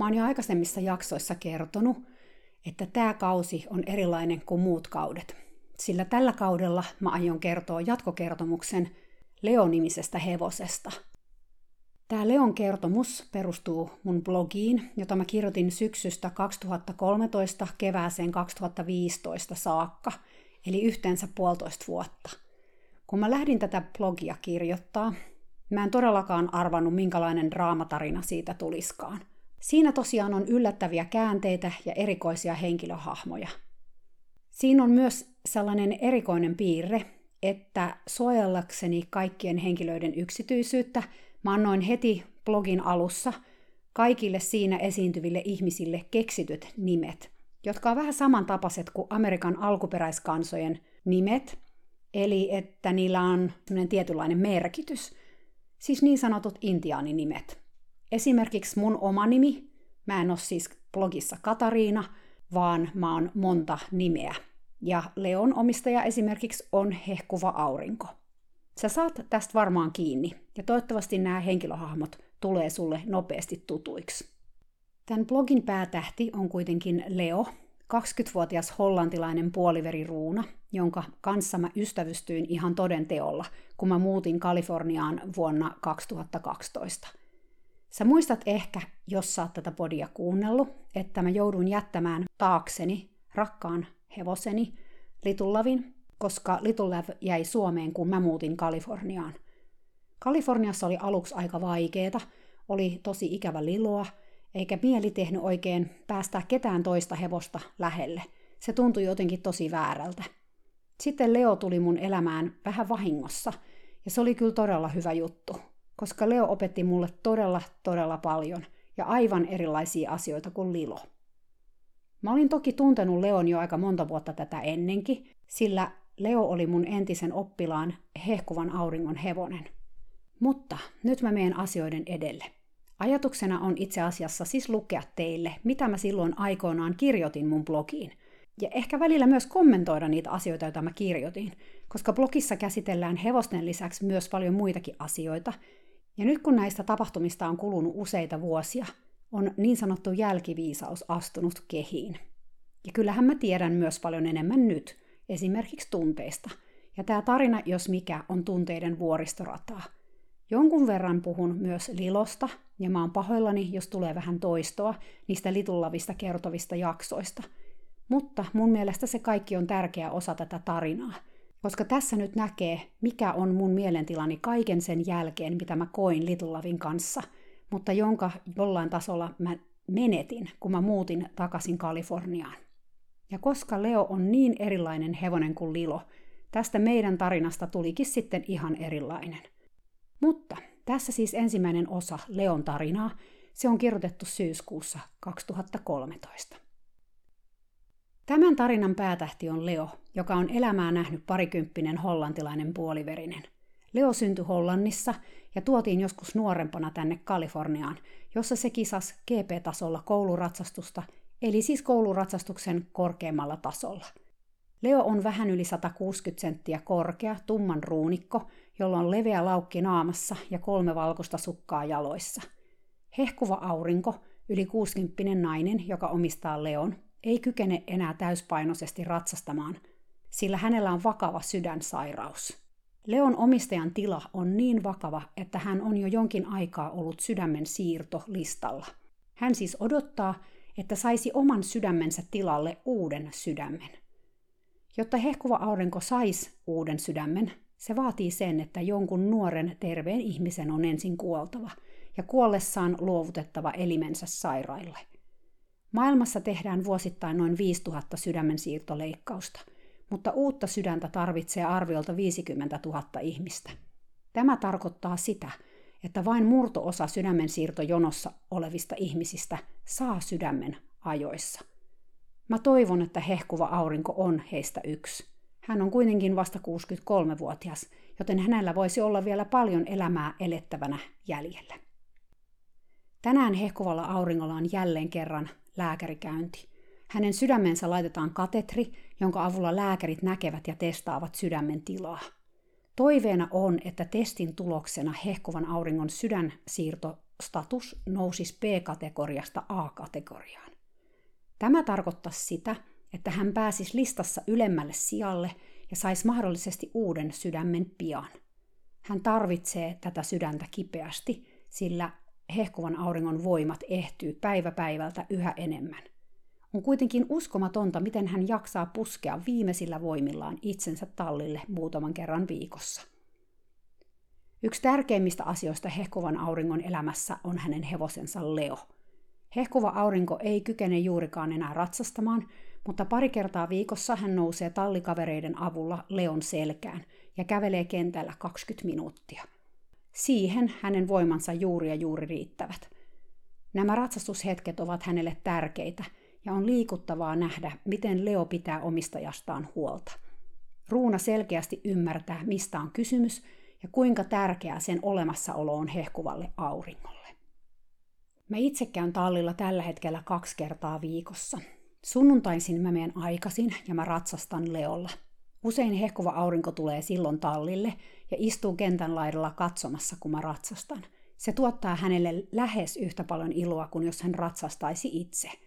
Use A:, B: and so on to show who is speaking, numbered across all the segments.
A: Mä oon jo aikaisemmissa jaksoissa kertonut, että tämä kausi on erilainen kuin muut kaudet. Sillä tällä kaudella mä aion kertoa jatkokertomuksen Leo-nimisestä hevosesta. Tämä Leon kertomus perustuu mun blogiin, jota mä kirjoitin syksystä 2013 kevääseen 2015 saakka, eli yhteensä puolitoista vuotta. Kun mä lähdin tätä blogia kirjoittaa, mä en todellakaan arvannut, minkälainen draamatarina siitä tuliskaan. Siinä tosiaan on yllättäviä käänteitä ja erikoisia henkilöhahmoja. Siinä on myös sellainen erikoinen piirre, että suojellakseni kaikkien henkilöiden yksityisyyttä, mä annoin heti blogin alussa kaikille siinä esiintyville ihmisille keksityt nimet, jotka on vähän samantapaiset kuin Amerikan alkuperäiskansojen nimet, eli että niillä on tietynlainen merkitys, siis niin sanotut intiaaninimet. Esimerkiksi mun oma nimi, mä en ole siis blogissa Katariina, vaan mä oon monta nimeä. Ja Leon omistaja esimerkiksi on hehkuva aurinko. Sä saat tästä varmaan kiinni, ja toivottavasti nämä henkilöhahmot tulee sulle nopeasti tutuiksi. Tämän blogin päätähti on kuitenkin Leo, 20-vuotias hollantilainen puoliveriruuna, jonka kanssa mä ystävystyin ihan toden teolla, kun mä muutin Kaliforniaan vuonna 2012. Sä muistat ehkä, jos sä oot tätä podia kuunnellut, että mä joudun jättämään taakseni rakkaan hevoseni Litullavin, koska Litullav jäi Suomeen, kun mä muutin Kaliforniaan. Kaliforniassa oli aluksi aika vaikeeta, oli tosi ikävä liloa, eikä mieli tehnyt oikein päästää ketään toista hevosta lähelle. Se tuntui jotenkin tosi väärältä. Sitten Leo tuli mun elämään vähän vahingossa, ja se oli kyllä todella hyvä juttu koska Leo opetti mulle todella, todella paljon ja aivan erilaisia asioita kuin Lilo. Mä olin toki tuntenut Leon jo aika monta vuotta tätä ennenkin, sillä Leo oli mun entisen oppilaan hehkuvan auringon hevonen. Mutta nyt mä menen asioiden edelle. Ajatuksena on itse asiassa siis lukea teille, mitä mä silloin aikoinaan kirjoitin mun blogiin. Ja ehkä välillä myös kommentoida niitä asioita, joita mä kirjoitin, koska blogissa käsitellään hevosten lisäksi myös paljon muitakin asioita, ja nyt kun näistä tapahtumista on kulunut useita vuosia, on niin sanottu jälkiviisaus astunut kehiin. Ja kyllähän mä tiedän myös paljon enemmän nyt, esimerkiksi tunteista. Ja tämä tarina, jos mikä, on tunteiden vuoristorataa. Jonkun verran puhun myös Lilosta, ja mä oon pahoillani, jos tulee vähän toistoa niistä litullavista kertovista jaksoista. Mutta mun mielestä se kaikki on tärkeä osa tätä tarinaa – koska tässä nyt näkee, mikä on mun mielentilani kaiken sen jälkeen, mitä mä koin Little Lovin kanssa, mutta jonka jollain tasolla mä menetin, kun mä muutin takaisin Kaliforniaan. Ja koska Leo on niin erilainen hevonen kuin Lilo, tästä meidän tarinasta tulikin sitten ihan erilainen. Mutta tässä siis ensimmäinen osa Leon tarinaa. Se on kirjoitettu syyskuussa 2013. Tämän tarinan päätähti on Leo, joka on elämää nähnyt parikymppinen hollantilainen puoliverinen. Leo syntyi Hollannissa ja tuotiin joskus nuorempana tänne Kaliforniaan, jossa se kisas GP-tasolla kouluratsastusta, eli siis kouluratsastuksen korkeammalla tasolla. Leo on vähän yli 160 senttiä korkea, tumman ruunikko, jolla on leveä laukki naamassa ja kolme valkoista sukkaa jaloissa. Hehkuva aurinko, yli 60 nainen, joka omistaa Leon, ei kykene enää täyspainoisesti ratsastamaan, sillä hänellä on vakava sydänsairaus. Leon omistajan tila on niin vakava, että hän on jo jonkin aikaa ollut sydämen siirto listalla. Hän siis odottaa, että saisi oman sydämensä tilalle uuden sydämen. Jotta hehkuva aurinko saisi uuden sydämen, se vaatii sen, että jonkun nuoren terveen ihmisen on ensin kuoltava ja kuollessaan luovutettava elimensä sairaille. Maailmassa tehdään vuosittain noin 5000 sydämen siirtoleikkausta, mutta uutta sydäntä tarvitsee arviolta 50 000 ihmistä. Tämä tarkoittaa sitä, että vain murtoosa sydämen siirtojonossa olevista ihmisistä saa sydämen ajoissa. Mä toivon, että hehkuva aurinko on heistä yksi. Hän on kuitenkin vasta 63-vuotias, joten hänellä voisi olla vielä paljon elämää elettävänä jäljellä. Tänään hehkuvalla auringolla on jälleen kerran lääkärikäynti. Hänen sydämensä laitetaan katetri, jonka avulla lääkärit näkevät ja testaavat sydämen tilaa. Toiveena on, että testin tuloksena hehkuvan auringon sydänsiirtostatus nousisi B-kategoriasta A-kategoriaan. Tämä tarkoittaa sitä, että hän pääsisi listassa ylemmälle sijalle ja saisi mahdollisesti uuden sydämen pian. Hän tarvitsee tätä sydäntä kipeästi, sillä hehkuvan auringon voimat ehtyy päivä päivältä yhä enemmän. On kuitenkin uskomatonta, miten hän jaksaa puskea viimeisillä voimillaan itsensä tallille muutaman kerran viikossa. Yksi tärkeimmistä asioista hehkuvan auringon elämässä on hänen hevosensa Leo. Hehkuva aurinko ei kykene juurikaan enää ratsastamaan, mutta pari kertaa viikossa hän nousee tallikavereiden avulla Leon selkään ja kävelee kentällä 20 minuuttia. Siihen hänen voimansa juuri ja juuri riittävät. Nämä ratsastushetket ovat hänelle tärkeitä – ja on liikuttavaa nähdä, miten Leo pitää omistajastaan huolta. Ruuna selkeästi ymmärtää, mistä on kysymys ja kuinka tärkeää sen olemassaolo on hehkuvalle auringolle. Mä itse käyn tallilla tällä hetkellä kaksi kertaa viikossa. Sunnuntaisin mä menen aikaisin ja mä ratsastan Leolla. Usein hehkuva aurinko tulee silloin tallille ja istuu kentän laidalla katsomassa, kun mä ratsastan. Se tuottaa hänelle lähes yhtä paljon iloa kuin jos hän ratsastaisi itse –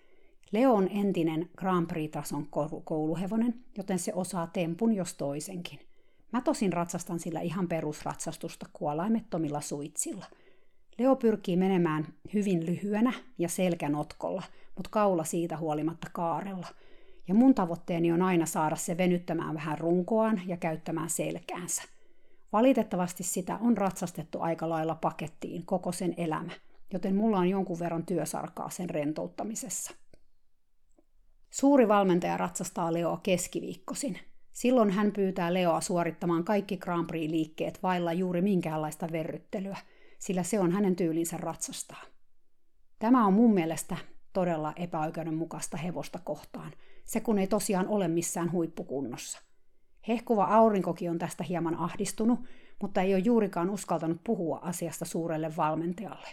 A: Leo on entinen Grand Prix-tason kouluhevonen, joten se osaa tempun jos toisenkin. Mä tosin ratsastan sillä ihan perusratsastusta kuolaimettomilla suitsilla. Leo pyrkii menemään hyvin lyhyenä ja selkänotkolla, mutta kaula siitä huolimatta kaarella. Ja mun tavoitteeni on aina saada se venyttämään vähän runkoaan ja käyttämään selkäänsä. Valitettavasti sitä on ratsastettu aika lailla pakettiin koko sen elämä, joten mulla on jonkun verran työsarkaa sen rentouttamisessa. Suuri valmentaja ratsastaa Leoa keskiviikkosin. Silloin hän pyytää Leoa suorittamaan kaikki Grand Prix-liikkeet vailla juuri minkäänlaista verryttelyä, sillä se on hänen tyylinsä ratsastaa. Tämä on mun mielestä todella epäoikeudenmukaista hevosta kohtaan, se kun ei tosiaan ole missään huippukunnossa. Hehkuva aurinkokin on tästä hieman ahdistunut, mutta ei ole juurikaan uskaltanut puhua asiasta suurelle valmentajalle.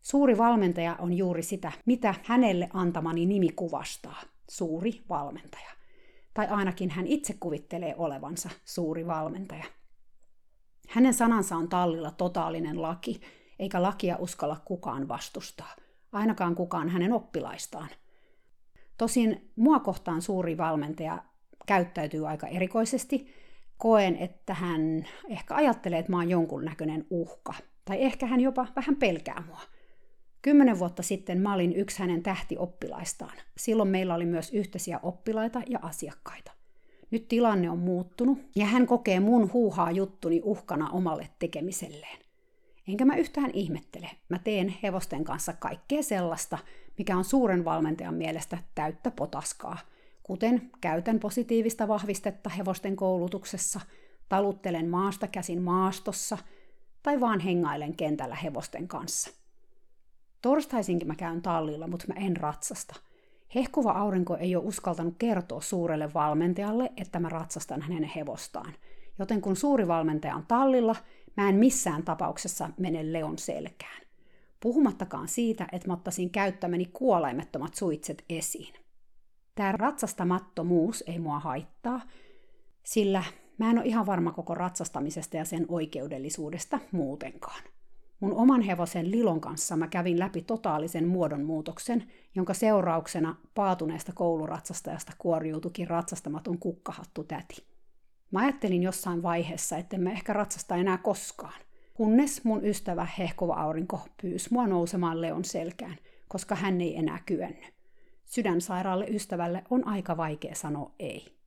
A: Suuri valmentaja on juuri sitä, mitä hänelle antamani nimi kuvastaa suuri valmentaja. Tai ainakin hän itse kuvittelee olevansa suuri valmentaja. Hänen sanansa on tallilla totaalinen laki, eikä lakia uskalla kukaan vastustaa, ainakaan kukaan hänen oppilaistaan. Tosin mua kohtaan suuri valmentaja käyttäytyy aika erikoisesti. Koen, että hän ehkä ajattelee, että mä oon jonkun näköinen uhka, tai ehkä hän jopa vähän pelkää mua – Kymmenen vuotta sitten mä olin yksi hänen tähtioppilaistaan. Silloin meillä oli myös yhteisiä oppilaita ja asiakkaita. Nyt tilanne on muuttunut ja hän kokee mun huuhaa juttuni uhkana omalle tekemiselleen. Enkä mä yhtään ihmettele. Mä teen hevosten kanssa kaikkea sellaista, mikä on suuren valmentajan mielestä täyttä potaskaa, kuten käytän positiivista vahvistetta hevosten koulutuksessa, taluttelen maasta käsin maastossa tai vaan hengailen kentällä hevosten kanssa. Torstaisinkin mä käyn tallilla, mutta mä en ratsasta. Hehkuva aurinko ei ole uskaltanut kertoa suurelle valmentajalle, että mä ratsastan hänen hevostaan. Joten kun suuri valmentaja on tallilla, mä en missään tapauksessa mene Leon selkään. Puhumattakaan siitä, että mä ottaisin käyttämäni kuolaimettomat suitset esiin. Tämä ratsastamattomuus ei mua haittaa, sillä mä en ole ihan varma koko ratsastamisesta ja sen oikeudellisuudesta muutenkaan. Mun oman hevosen Lilon kanssa mä kävin läpi totaalisen muodonmuutoksen, jonka seurauksena paatuneesta kouluratsastajasta kuoriutukin ratsastamaton kukkahattu täti. Mä ajattelin jossain vaiheessa, että mä ehkä ratsasta enää koskaan, kunnes mun ystävä Hehkova Aurinko pyysi mua nousemaan Leon selkään, koska hän ei enää kyennyt. Sydänsairaalle ystävälle on aika vaikea sanoa ei.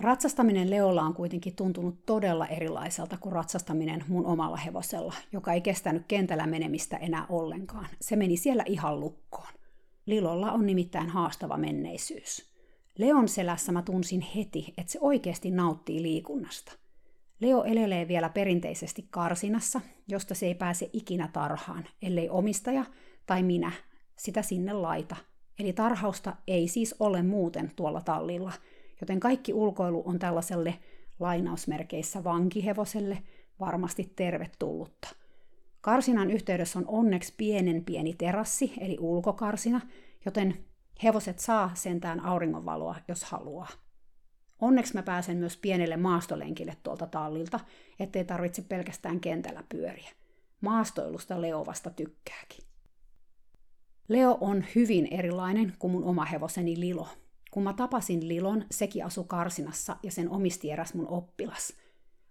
A: Ratsastaminen Leolla on kuitenkin tuntunut todella erilaiselta kuin ratsastaminen mun omalla hevosella, joka ei kestänyt kentällä menemistä enää ollenkaan. Se meni siellä ihan lukkoon. Lilolla on nimittäin haastava menneisyys. Leon selässä mä tunsin heti, että se oikeasti nauttii liikunnasta. Leo elelee vielä perinteisesti karsinassa, josta se ei pääse ikinä tarhaan, ellei omistaja tai minä sitä sinne laita. Eli tarhausta ei siis ole muuten tuolla tallilla, joten kaikki ulkoilu on tällaiselle lainausmerkeissä vankihevoselle varmasti tervetullutta. Karsinan yhteydessä on onneksi pienen pieni terassi, eli ulkokarsina, joten hevoset saa sentään auringonvaloa, jos haluaa. Onneksi mä pääsen myös pienelle maastolenkille tuolta tallilta, ettei tarvitse pelkästään kentällä pyöriä. Maastoilusta Leo vasta tykkääkin. Leo on hyvin erilainen kuin mun oma hevoseni Lilo. Kun mä tapasin Lilon, sekin asu Karsinassa ja sen omisti eräs mun oppilas.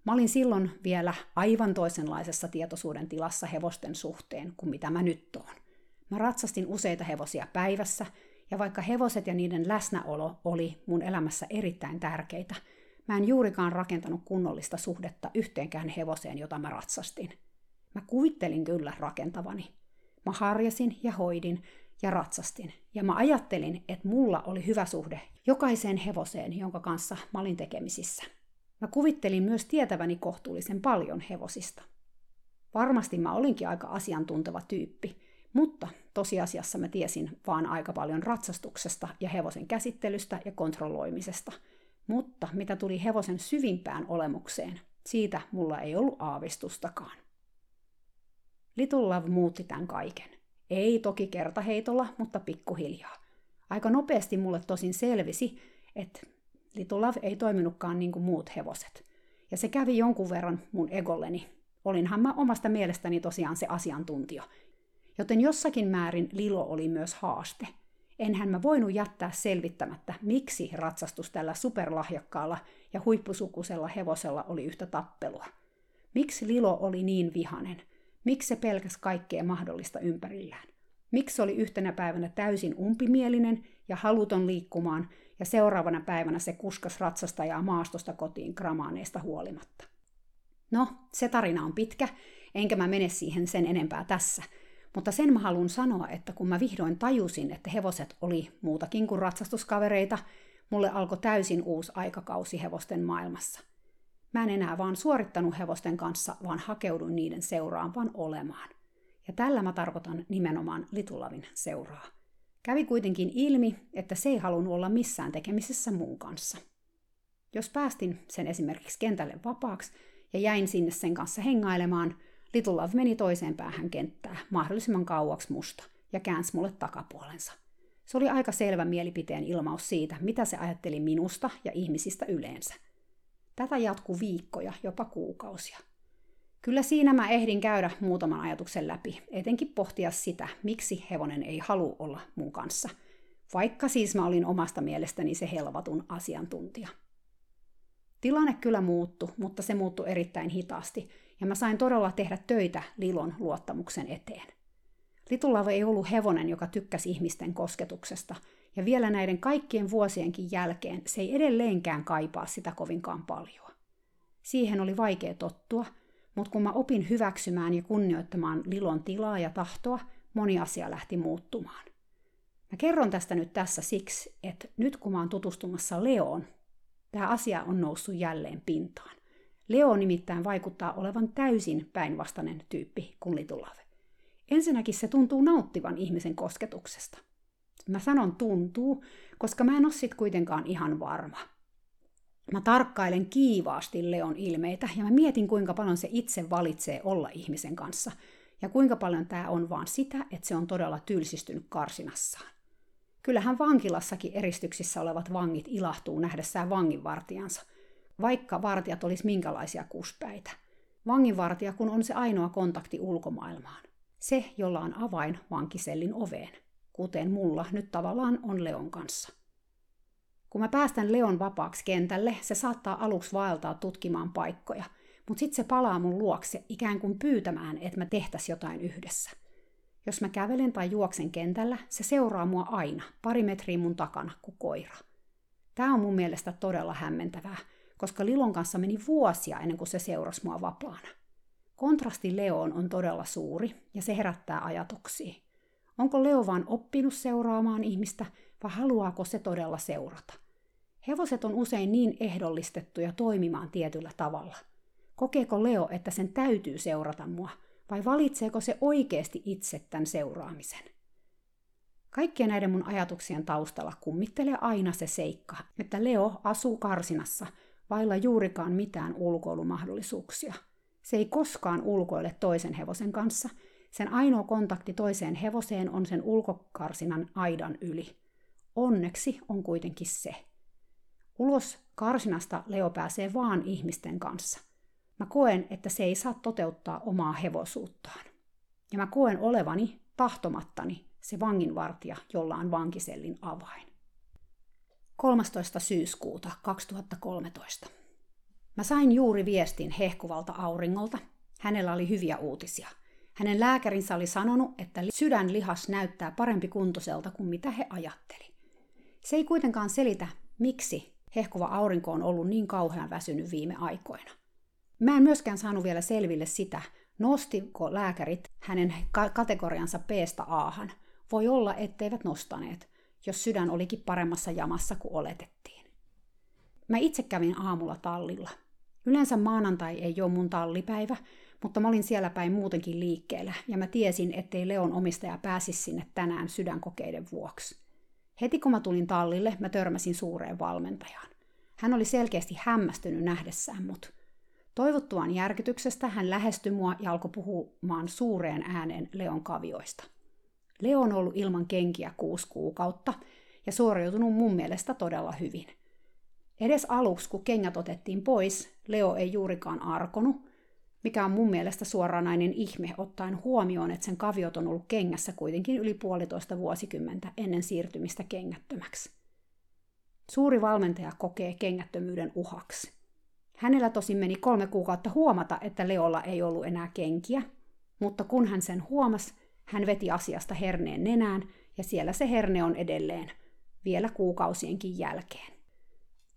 A: Mä olin silloin vielä aivan toisenlaisessa tietoisuuden tilassa hevosten suhteen kuin mitä mä nyt oon. Mä ratsastin useita hevosia päivässä ja vaikka hevoset ja niiden läsnäolo oli mun elämässä erittäin tärkeitä, mä en juurikaan rakentanut kunnollista suhdetta yhteenkään hevoseen, jota mä ratsastin. Mä kuvittelin kyllä rakentavani. Mä harjasin ja hoidin ja ratsastin. Ja mä ajattelin, että mulla oli hyvä suhde jokaiseen hevoseen, jonka kanssa mä olin tekemisissä. Mä kuvittelin myös tietäväni kohtuullisen paljon hevosista. Varmasti mä olinkin aika asiantunteva tyyppi, mutta tosiasiassa mä tiesin vaan aika paljon ratsastuksesta ja hevosen käsittelystä ja kontrolloimisesta. Mutta mitä tuli hevosen syvimpään olemukseen, siitä mulla ei ollut aavistustakaan. Little Love muutti tämän kaiken. Ei toki kertaheitolla, mutta pikkuhiljaa. Aika nopeasti mulle tosin selvisi, että Little Love ei toiminutkaan niin kuin muut hevoset. Ja se kävi jonkun verran mun egolleni. Olinhan mä omasta mielestäni tosiaan se asiantuntija, joten jossakin määrin Lilo oli myös haaste. Enhän mä voinut jättää selvittämättä, miksi ratsastus tällä superlahjakkaalla ja huippusukusella hevosella oli yhtä tappelua. Miksi Lilo oli niin vihanen? Miksi se pelkäs kaikkea mahdollista ympärillään? Miksi oli yhtenä päivänä täysin umpimielinen ja haluton liikkumaan, ja seuraavana päivänä se kuskas ratsastajaa maastosta kotiin gramaaneista huolimatta? No, se tarina on pitkä, enkä mä mene siihen sen enempää tässä – mutta sen mä haluan sanoa, että kun mä vihdoin tajusin, että hevoset oli muutakin kuin ratsastuskavereita, mulle alkoi täysin uusi aikakausi hevosten maailmassa. Mä en enää vaan suorittanut hevosten kanssa, vaan hakeuduin niiden seuraan vaan olemaan. Ja tällä mä tarkoitan nimenomaan Litulavin seuraa. Kävi kuitenkin ilmi, että se ei halunnut olla missään tekemisessä muun kanssa. Jos päästin sen esimerkiksi kentälle vapaaksi ja jäin sinne sen kanssa hengailemaan – Little Love meni toiseen päähän kenttää, mahdollisimman kauaksi musta, ja käänsi mulle takapuolensa. Se oli aika selvä mielipiteen ilmaus siitä, mitä se ajatteli minusta ja ihmisistä yleensä. Tätä jatkuu viikkoja, jopa kuukausia. Kyllä siinä mä ehdin käydä muutaman ajatuksen läpi, etenkin pohtia sitä, miksi hevonen ei halua olla mun kanssa, vaikka siis mä olin omasta mielestäni se helvatun asiantuntija. Tilanne kyllä muuttui, mutta se muuttui erittäin hitaasti, ja mä sain todella tehdä töitä Lilon luottamuksen eteen. Litulava ei ollut hevonen, joka tykkäsi ihmisten kosketuksesta, ja vielä näiden kaikkien vuosienkin jälkeen se ei edelleenkään kaipaa sitä kovinkaan paljon. Siihen oli vaikea tottua, mutta kun mä opin hyväksymään ja kunnioittamaan Lilon tilaa ja tahtoa, moni asia lähti muuttumaan. Mä kerron tästä nyt tässä siksi, että nyt kun mä oon tutustumassa Leoon, tämä asia on noussut jälleen pintaan. Leo nimittäin vaikuttaa olevan täysin päinvastainen tyyppi kuin Litulave. Ensinnäkin se tuntuu nauttivan ihmisen kosketuksesta. Mä sanon tuntuu, koska mä en ole sit kuitenkaan ihan varma. Mä tarkkailen kiivaasti Leon ilmeitä ja mä mietin, kuinka paljon se itse valitsee olla ihmisen kanssa ja kuinka paljon tämä on vaan sitä, että se on todella tylsistynyt karsinassaan. Kyllähän vankilassakin eristyksissä olevat vangit ilahtuu nähdessään vanginvartijansa, vaikka vartijat olisi minkälaisia kuspäitä. Vanginvartija kun on se ainoa kontakti ulkomaailmaan. Se, jolla on avain vankisellin oveen, kuten mulla nyt tavallaan on Leon kanssa. Kun mä päästän Leon vapaaksi kentälle, se saattaa aluksi vaeltaa tutkimaan paikkoja, mutta sitten se palaa mun luokse ikään kuin pyytämään, että mä tehtäis jotain yhdessä. Jos mä kävelen tai juoksen kentällä, se seuraa mua aina, pari metriä mun takana kuin koira. Tämä on mun mielestä todella hämmentävää, koska Lilon kanssa meni vuosia ennen kuin se seurasi mua vapaana. Kontrasti Leoon on todella suuri ja se herättää ajatuksia. Onko Leo vaan oppinut seuraamaan ihmistä vai haluaako se todella seurata? Hevoset on usein niin ehdollistettuja toimimaan tietyllä tavalla. Kokeeko Leo, että sen täytyy seurata mua, vai valitseeko se oikeasti itse tämän seuraamisen? Kaikkien näiden mun ajatuksien taustalla kummittelee aina se seikka, että Leo asuu karsinassa vailla juurikaan mitään ulkoilumahdollisuuksia. Se ei koskaan ulkoile toisen hevosen kanssa. Sen ainoa kontakti toiseen hevoseen on sen ulkokarsinan aidan yli. Onneksi on kuitenkin se. Ulos karsinasta Leo pääsee vaan ihmisten kanssa. Mä koen, että se ei saa toteuttaa omaa hevosuuttaan. Ja mä koen olevani, tahtomattani, se vanginvartija, jolla on vankisellin avain. 13. syyskuuta 2013. Mä sain juuri viestin hehkuvalta auringolta. Hänellä oli hyviä uutisia. Hänen lääkärinsä oli sanonut, että sydänlihas näyttää parempi kuntoiselta kuin mitä he ajatteli. Se ei kuitenkaan selitä, miksi hehkuva aurinko on ollut niin kauhean väsynyt viime aikoina. Mä en myöskään saanut vielä selville sitä, nostiko lääkärit hänen kategoriansa B-sta Ahan. Voi olla, etteivät nostaneet, jos sydän olikin paremmassa jamassa kuin oletettiin. Mä itse kävin aamulla tallilla. Yleensä maanantai ei ole mun tallipäivä, mutta mä olin siellä päin muutenkin liikkeellä ja mä tiesin, ettei Leon omistaja pääsisi sinne tänään sydänkokeiden vuoksi. Heti kun mä tulin tallille, mä törmäsin suureen valmentajaan. Hän oli selkeästi hämmästynyt nähdessään mut. Toivottuaan järkytyksestä hän lähestyi mua ja alkoi puhumaan suureen ääneen Leon kavioista. Leo on ollut ilman kenkiä kuusi kuukautta ja suoriutunut mun mielestä todella hyvin. Edes aluksi, kun kengät otettiin pois, Leo ei juurikaan arkonut, mikä on mun mielestä suoranainen ihme ottaen huomioon, että sen kaviot on ollut kengässä kuitenkin yli puolitoista vuosikymmentä ennen siirtymistä kengättömäksi. Suuri valmentaja kokee kengättömyyden uhaksi. Hänellä tosin meni kolme kuukautta huomata, että Leolla ei ollut enää kenkiä, mutta kun hän sen huomasi, hän veti asiasta herneen nenään ja siellä se herne on edelleen, vielä kuukausienkin jälkeen.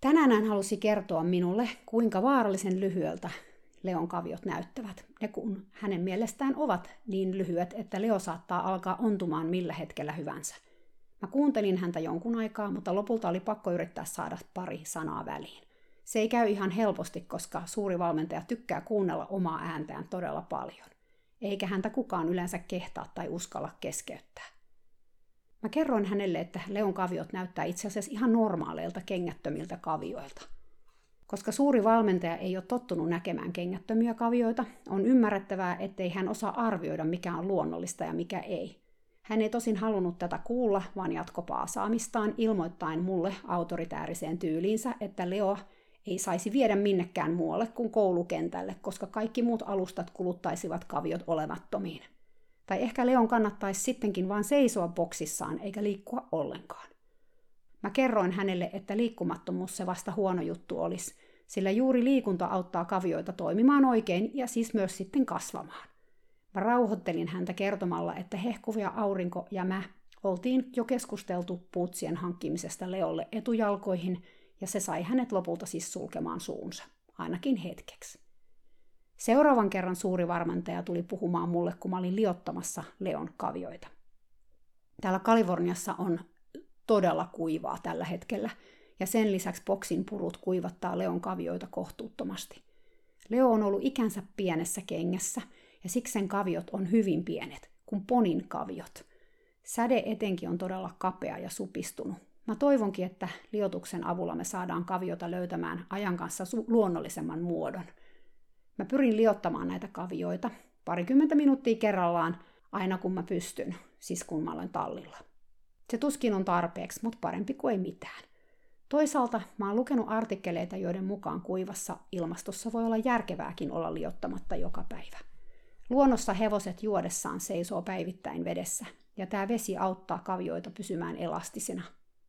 A: Tänään hän halusi kertoa minulle, kuinka vaarallisen lyhyeltä Leon kaviot näyttävät. Ne kun hänen mielestään ovat niin lyhyet, että Leo saattaa alkaa ontumaan millä hetkellä hyvänsä. Mä kuuntelin häntä jonkun aikaa, mutta lopulta oli pakko yrittää saada pari sanaa väliin. Se ei käy ihan helposti, koska suuri valmentaja tykkää kuunnella omaa ääntään todella paljon. Eikä häntä kukaan yleensä kehtaa tai uskalla keskeyttää. Mä kerroin hänelle, että Leon kaviot näyttää itse asiassa ihan normaaleilta kengättömiltä kavioilta. Koska suuri valmentaja ei ole tottunut näkemään kengättömiä kavioita, on ymmärrettävää, ettei hän osaa arvioida, mikä on luonnollista ja mikä ei. Hän ei tosin halunnut tätä kuulla, vaan jatko paasaamistaan ilmoittain mulle autoritääriseen tyyliinsä, että Leo ei saisi viedä minnekään muualle kuin koulukentälle, koska kaikki muut alustat kuluttaisivat kaviot olemattomiin. Tai ehkä Leon kannattaisi sittenkin vain seisoa boksissaan eikä liikkua ollenkaan. Mä kerroin hänelle, että liikkumattomuus se vasta huono juttu olisi, sillä juuri liikunta auttaa kavioita toimimaan oikein ja siis myös sitten kasvamaan. Mä rauhoittelin häntä kertomalla, että hehkuvia aurinko ja mä oltiin jo keskusteltu puutsien hankkimisesta Leolle etujalkoihin, ja se sai hänet lopulta siis sulkemaan suunsa, ainakin hetkeksi. Seuraavan kerran suuri varmentaja tuli puhumaan mulle, kun mä olin liottamassa Leon kavioita. Täällä Kaliforniassa on todella kuivaa tällä hetkellä, ja sen lisäksi boksin purut kuivattaa Leon kavioita kohtuuttomasti. Leo on ollut ikänsä pienessä kengässä, ja siksi sen kaviot on hyvin pienet, kuin ponin kaviot. Säde etenkin on todella kapea ja supistunut. Mä toivonkin, että liotuksen avulla me saadaan kaviota löytämään ajan kanssa su- luonnollisemman muodon. Mä pyrin liottamaan näitä kavioita parikymmentä minuuttia kerrallaan, aina kun mä pystyn, siis kun mä olen tallilla. Se tuskin on tarpeeksi, mutta parempi kuin ei mitään. Toisaalta mä oon lukenut artikkeleita, joiden mukaan kuivassa ilmastossa voi olla järkevääkin olla liottamatta joka päivä. Luonnossa hevoset juodessaan seisoo päivittäin vedessä, ja tämä vesi auttaa kavioita pysymään elastisena.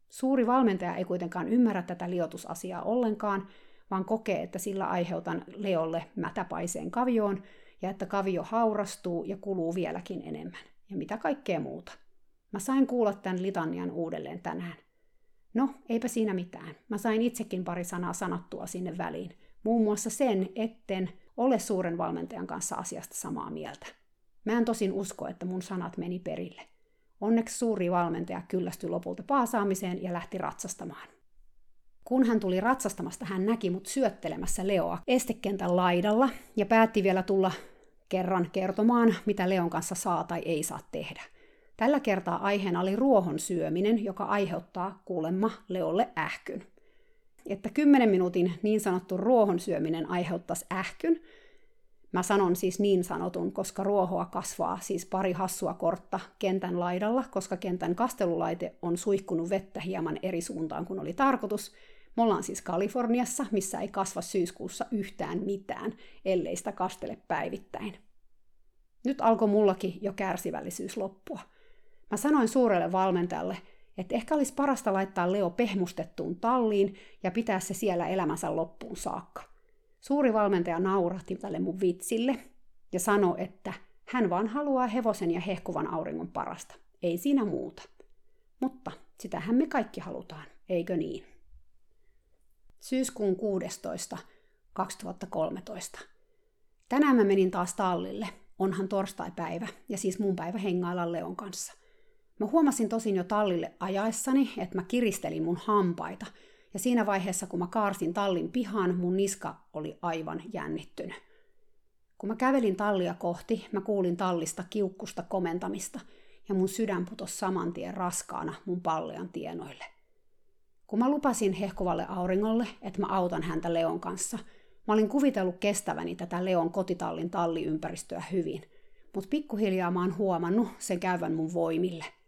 A: Suuri valmentaja ei kuitenkaan ymmärrä tätä liotusasiaa ollenkaan, vaan kokee, että sillä aiheutan Leolle mätäpaiseen kavioon, ja että kavio haurastuu ja kuluu vieläkin enemmän, ja mitä kaikkea muuta. Mä sain kuulla tämän litanian uudelleen tänään. No, eipä siinä mitään. Mä sain itsekin pari sanaa sanottua sinne väliin. Muun muassa sen, etten ole suuren valmentajan kanssa asiasta samaa mieltä. Mä en tosin usko, että mun sanat meni perille. Onneksi suuri valmentaja kyllästyi lopulta paasaamiseen ja lähti ratsastamaan. Kun hän tuli ratsastamasta, hän näki mut syöttelemässä Leoa estekentän laidalla ja päätti vielä tulla kerran kertomaan, mitä Leon kanssa saa tai ei saa tehdä. Tällä kertaa aiheena oli ruohon syöminen, joka aiheuttaa kuulemma Leolle ähkyn. Että 10 minuutin niin sanottu ruohon syöminen aiheuttaisi ähkyn, Mä sanon siis niin sanotun, koska ruohoa kasvaa siis pari hassua kortta kentän laidalla, koska kentän kastelulaite on suihkunut vettä hieman eri suuntaan kuin oli tarkoitus. Me ollaan siis Kaliforniassa, missä ei kasva syyskuussa yhtään mitään, ellei sitä kastele päivittäin. Nyt alkoi mullakin jo kärsivällisyys loppua. Mä sanoin suurelle valmentajalle, että ehkä olisi parasta laittaa Leo pehmustettuun talliin ja pitää se siellä elämänsä loppuun saakka – Suuri valmentaja naurahti tälle mun vitsille ja sanoi, että hän vaan haluaa hevosen ja hehkuvan auringon parasta. Ei siinä muuta. Mutta sitähän me kaikki halutaan, eikö niin? Syyskuun 16. 2013. Tänään mä menin taas tallille. Onhan torstai-päivä ja siis mun päivä hengailla Leon kanssa. Mä huomasin tosin jo tallille ajaessani, että mä kiristelin mun hampaita – ja siinä vaiheessa, kun mä kaarsin tallin pihaan, mun niska oli aivan jännittynyt. Kun mä kävelin tallia kohti, mä kuulin tallista kiukkusta komentamista, ja mun sydän putosi saman tien raskaana mun pallean tienoille. Kun mä lupasin hehkuvalle auringolle, että mä autan häntä Leon kanssa, mä olin kuvitellut kestäväni tätä Leon kotitallin talliympäristöä hyvin, mutta pikkuhiljaa mä oon huomannut sen käyvän mun voimille –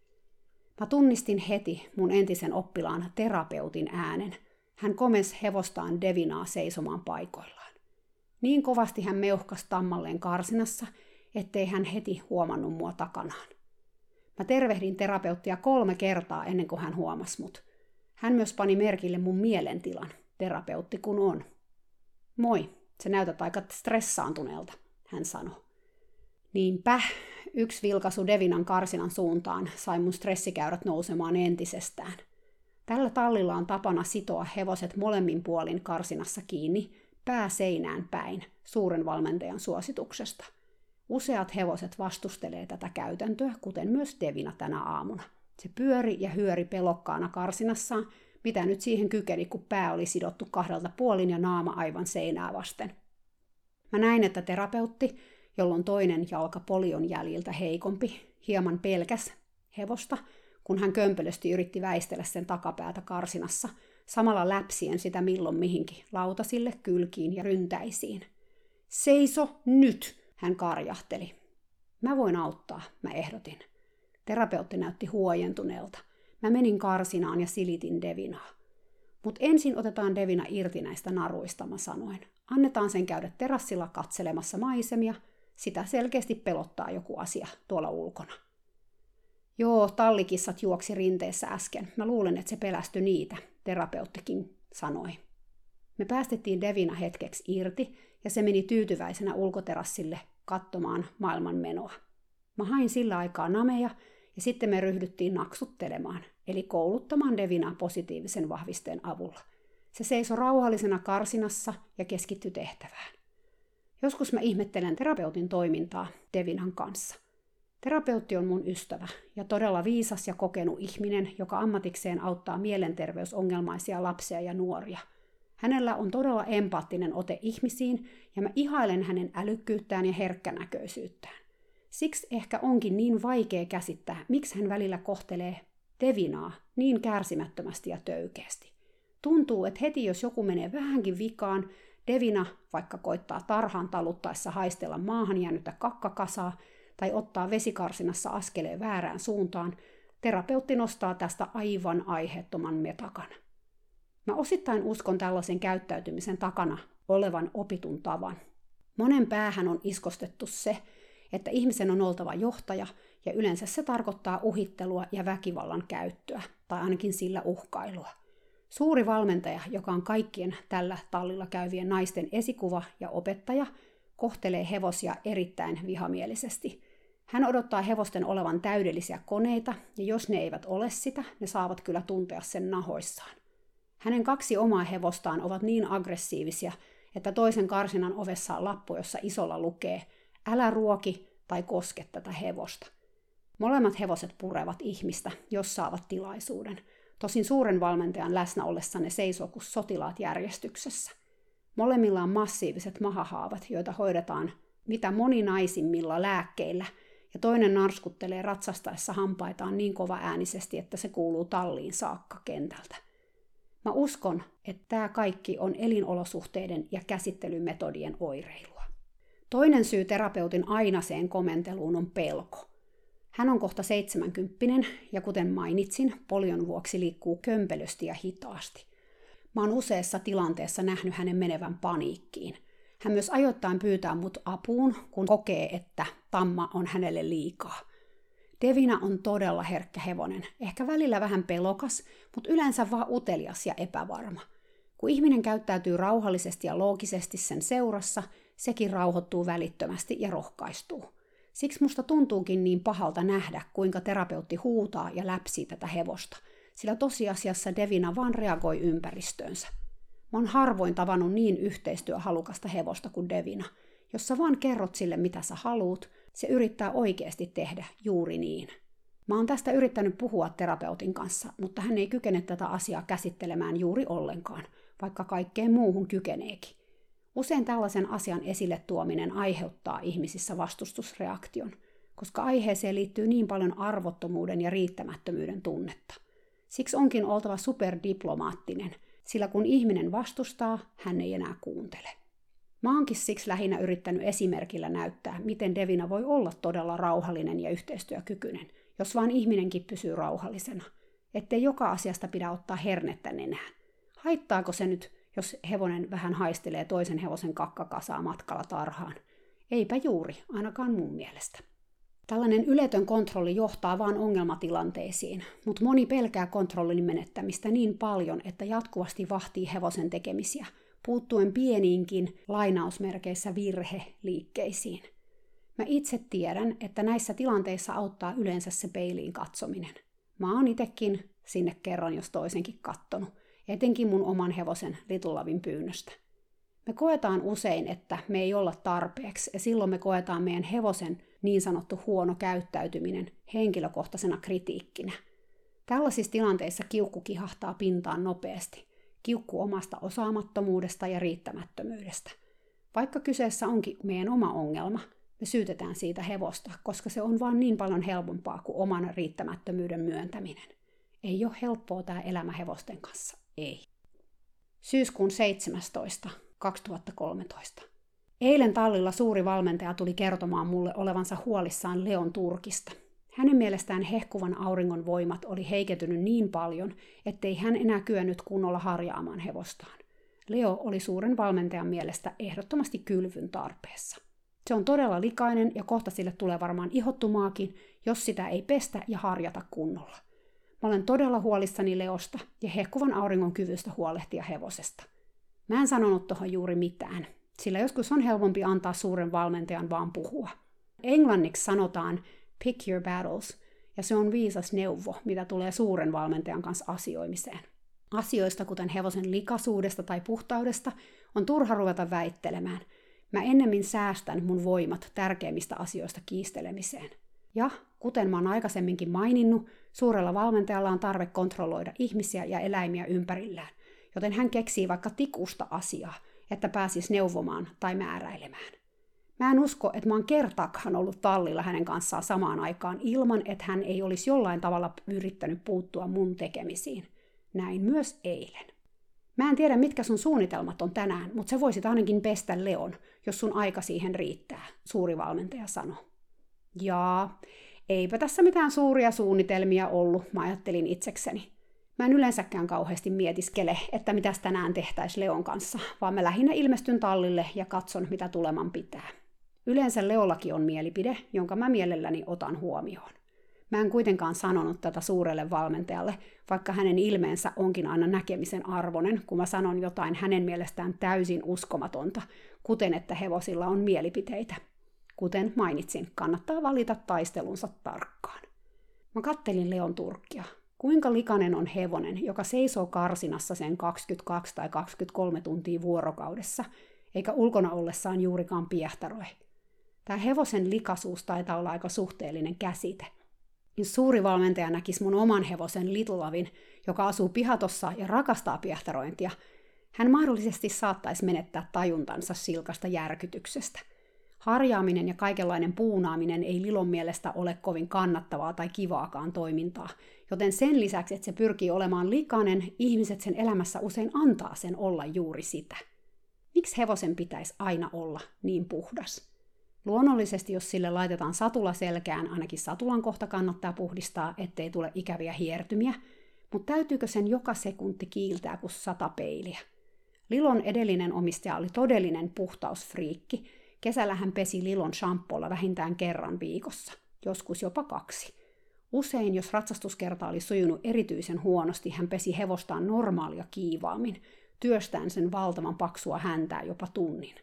A: Mä tunnistin heti mun entisen oppilaan terapeutin äänen. Hän komes hevostaan Devinaa seisomaan paikoillaan. Niin kovasti hän meuhkas tammalleen karsinassa, ettei hän heti huomannut mua takanaan. Mä tervehdin terapeuttia kolme kertaa ennen kuin hän huomasi mut. Hän myös pani merkille mun mielentilan, terapeutti kun on. Moi, se näytät aika stressaantuneelta, hän sanoi. Niinpä, yksi vilkaisu Devinan karsinan suuntaan sai mun stressikäyrät nousemaan entisestään. Tällä tallilla on tapana sitoa hevoset molemmin puolin karsinassa kiinni, pää seinään päin, suuren valmentajan suosituksesta. Useat hevoset vastustelee tätä käytäntöä, kuten myös Devina tänä aamuna. Se pyöri ja hyöri pelokkaana karsinassaan, mitä nyt siihen kykeni, kun pää oli sidottu kahdelta puolin ja naama aivan seinää vasten. Mä näin, että terapeutti, jolloin toinen jalka polion jäljiltä heikompi, hieman pelkäs hevosta, kun hän kömpelösti yritti väistellä sen takapäätä karsinassa, samalla läpsien sitä milloin mihinkin, lautasille, kylkiin ja ryntäisiin. Seiso nyt, hän karjahteli. Mä voin auttaa, mä ehdotin. Terapeutti näytti huojentuneelta. Mä menin karsinaan ja silitin Devinaa. Mutta ensin otetaan Devina irti näistä naruista, mä sanoin. Annetaan sen käydä terassilla katselemassa maisemia – sitä selkeästi pelottaa joku asia tuolla ulkona. Joo, tallikissat juoksi rinteessä äsken. Mä luulen, että se pelästyi niitä, terapeuttikin sanoi. Me päästettiin Devina hetkeksi irti ja se meni tyytyväisenä ulkoterassille katsomaan maailman menoa. Mä hain sillä aikaa nameja ja sitten me ryhdyttiin naksuttelemaan, eli kouluttamaan Devinaa positiivisen vahvisteen avulla. Se seisoi rauhallisena karsinassa ja keskittyi tehtävään. Joskus mä ihmettelen terapeutin toimintaa Devinan kanssa. Terapeutti on mun ystävä ja todella viisas ja kokenut ihminen, joka ammatikseen auttaa mielenterveysongelmaisia lapsia ja nuoria. Hänellä on todella empaattinen ote ihmisiin ja mä ihailen hänen älykkyyttään ja herkkänäköisyyttään. Siksi ehkä onkin niin vaikea käsittää, miksi hän välillä kohtelee Devinaa niin kärsimättömästi ja töykeästi. Tuntuu, että heti jos joku menee vähänkin vikaan, Devina vaikka koittaa tarhaan taluttaessa haistella maahan jäänyttä kakkakasaa tai ottaa vesikarsinassa askeleen väärään suuntaan, terapeutti nostaa tästä aivan aiheettoman metakan. Mä osittain uskon tällaisen käyttäytymisen takana olevan opitun tavan. Monen päähän on iskostettu se, että ihmisen on oltava johtaja, ja yleensä se tarkoittaa uhittelua ja väkivallan käyttöä, tai ainakin sillä uhkailua – Suuri valmentaja, joka on kaikkien tällä tallilla käyvien naisten esikuva ja opettaja, kohtelee hevosia erittäin vihamielisesti. Hän odottaa hevosten olevan täydellisiä koneita, ja jos ne eivät ole sitä, ne saavat kyllä tuntea sen nahoissaan. Hänen kaksi omaa hevostaan ovat niin aggressiivisia, että toisen karsinan ovessa on lappu, jossa isolla lukee älä ruoki tai koske tätä hevosta. Molemmat hevoset purevat ihmistä, jos saavat tilaisuuden – Tosin suuren valmentajan läsnä ollessa ne seisoo kuin sotilaat järjestyksessä. Molemmilla on massiiviset mahahaavat, joita hoidetaan mitä moninaisimmilla lääkkeillä, ja toinen narskuttelee ratsastaessa hampaitaan niin kova äänisesti, että se kuuluu talliin saakka kentältä. Mä uskon, että tämä kaikki on elinolosuhteiden ja käsittelymetodien oireilua. Toinen syy terapeutin ainaseen komenteluun on pelko. Hän on kohta 70 ja kuten mainitsin, polion vuoksi liikkuu kömpelösti ja hitaasti. Mä oon useassa tilanteessa nähnyt hänen menevän paniikkiin. Hän myös ajoittain pyytää mut apuun, kun kokee, että tamma on hänelle liikaa. Devina on todella herkkä hevonen, ehkä välillä vähän pelokas, mutta yleensä vaan utelias ja epävarma. Kun ihminen käyttäytyy rauhallisesti ja loogisesti sen seurassa, sekin rauhoittuu välittömästi ja rohkaistuu. Siksi musta tuntuukin niin pahalta nähdä, kuinka terapeutti huutaa ja läpsii tätä hevosta, sillä tosiasiassa Devina vaan reagoi ympäristöönsä. Mä oon harvoin tavannut niin yhteistyöhalukasta hevosta kuin Devina. Jos sä vaan kerrot sille, mitä sä haluut, se yrittää oikeasti tehdä juuri niin. Mä oon tästä yrittänyt puhua terapeutin kanssa, mutta hän ei kykene tätä asiaa käsittelemään juuri ollenkaan, vaikka kaikkeen muuhun kykeneekin. Usein tällaisen asian esille tuominen aiheuttaa ihmisissä vastustusreaktion, koska aiheeseen liittyy niin paljon arvottomuuden ja riittämättömyyden tunnetta. Siksi onkin oltava superdiplomaattinen, sillä kun ihminen vastustaa, hän ei enää kuuntele. Mä oonkin siksi lähinnä yrittänyt esimerkillä näyttää, miten Devina voi olla todella rauhallinen ja yhteistyökykyinen, jos vaan ihminenkin pysyy rauhallisena. Ettei joka asiasta pidä ottaa hernettä nenään. Haittaako se nyt, jos hevonen vähän haistelee toisen hevosen kakkakasaa matkalla tarhaan? Eipä juuri, ainakaan mun mielestä. Tällainen yletön kontrolli johtaa vain ongelmatilanteisiin, mutta moni pelkää kontrollin menettämistä niin paljon, että jatkuvasti vahtii hevosen tekemisiä – puuttuen pieniinkin lainausmerkeissä virheliikkeisiin. Mä itse tiedän, että näissä tilanteissa auttaa yleensä se peiliin katsominen. Mä oon itekin sinne kerran jos toisenkin kattonut, etenkin mun oman hevosen litulavin pyynnöstä. Me koetaan usein, että me ei olla tarpeeksi, ja silloin me koetaan meidän hevosen niin sanottu huono käyttäytyminen henkilökohtaisena kritiikkinä. Tällaisissa tilanteissa kiukku kihahtaa pintaan nopeasti kiukku omasta osaamattomuudesta ja riittämättömyydestä. Vaikka kyseessä onkin meidän oma ongelma, me syytetään siitä hevosta, koska se on vaan niin paljon helpompaa kuin oman riittämättömyyden myöntäminen. Ei ole helppoa tämä elämä hevosten kanssa, ei. Syyskuun 17. 2013. Eilen tallilla suuri valmentaja tuli kertomaan mulle olevansa huolissaan Leon Turkista – hänen mielestään hehkuvan auringon voimat oli heikentynyt niin paljon, ettei hän enää kyennyt kunnolla harjaamaan hevostaan. Leo oli suuren valmentajan mielestä ehdottomasti kylvyn tarpeessa. Se on todella likainen ja kohta sille tulee varmaan ihottumaakin, jos sitä ei pestä ja harjata kunnolla. Mä olen todella huolissani Leosta ja hehkuvan auringon kyvystä huolehtia hevosesta. Mä en sanonut tuohon juuri mitään, sillä joskus on helpompi antaa suuren valmentajan vaan puhua. Englanniksi sanotaan Pick your battles, ja se on viisas neuvo, mitä tulee suuren valmentajan kanssa asioimiseen. Asioista, kuten hevosen likaisuudesta tai puhtaudesta, on turha ruveta väittelemään. Mä ennemmin säästän mun voimat tärkeimmistä asioista kiistelemiseen. Ja, kuten mä oon aikaisemminkin maininnut, suurella valmentajalla on tarve kontrolloida ihmisiä ja eläimiä ympärillään, joten hän keksii vaikka tikusta asiaa, että pääsisi neuvomaan tai määräilemään. Mä en usko, että mä oon kertaakaan ollut tallilla hänen kanssaan samaan aikaan ilman, että hän ei olisi jollain tavalla yrittänyt puuttua mun tekemisiin. Näin myös eilen. Mä en tiedä, mitkä sun suunnitelmat on tänään, mutta se voisit ainakin pestä Leon, jos sun aika siihen riittää, suuri valmentaja sanoi. Jaa, eipä tässä mitään suuria suunnitelmia ollut, mä ajattelin itsekseni. Mä en yleensäkään kauheasti mietiskele, että mitä tänään tehtäisiin Leon kanssa, vaan mä lähinnä ilmestyn tallille ja katson, mitä tuleman pitää. Yleensä Leollakin on mielipide, jonka mä mielelläni otan huomioon. Mä en kuitenkaan sanonut tätä suurelle valmentajalle, vaikka hänen ilmeensä onkin aina näkemisen arvoinen, kun mä sanon jotain hänen mielestään täysin uskomatonta, kuten että hevosilla on mielipiteitä. Kuten mainitsin, kannattaa valita taistelunsa tarkkaan. Mä kattelin Leon Turkkia. Kuinka likainen on hevonen, joka seisoo karsinassa sen 22 tai 23 tuntia vuorokaudessa, eikä ulkona ollessaan juurikaan piehtaroi. Tämä hevosen likaisuus taitaa olla aika suhteellinen käsite. niin suuri valmentaja näkisi mun oman hevosen Little joka asuu pihatossa ja rakastaa piehtarointia, hän mahdollisesti saattaisi menettää tajuntansa silkasta järkytyksestä. Harjaaminen ja kaikenlainen puunaaminen ei Lilon mielestä ole kovin kannattavaa tai kivaakaan toimintaa, joten sen lisäksi, että se pyrkii olemaan likainen, ihmiset sen elämässä usein antaa sen olla juuri sitä. Miksi hevosen pitäisi aina olla niin puhdas? Luonnollisesti, jos sille laitetaan satula selkään, ainakin satulan kohta kannattaa puhdistaa, ettei tule ikäviä hiertymiä, mutta täytyykö sen joka sekunti kiiltää kuin sata peiliä? Lilon edellinen omistaja oli todellinen puhtausfriikki. Kesällä hän pesi Lilon shampoolla vähintään kerran viikossa, joskus jopa kaksi. Usein, jos ratsastuskerta oli sujunut erityisen huonosti, hän pesi hevostaan normaalia kiivaammin, työstään sen valtavan paksua häntää jopa tunnin.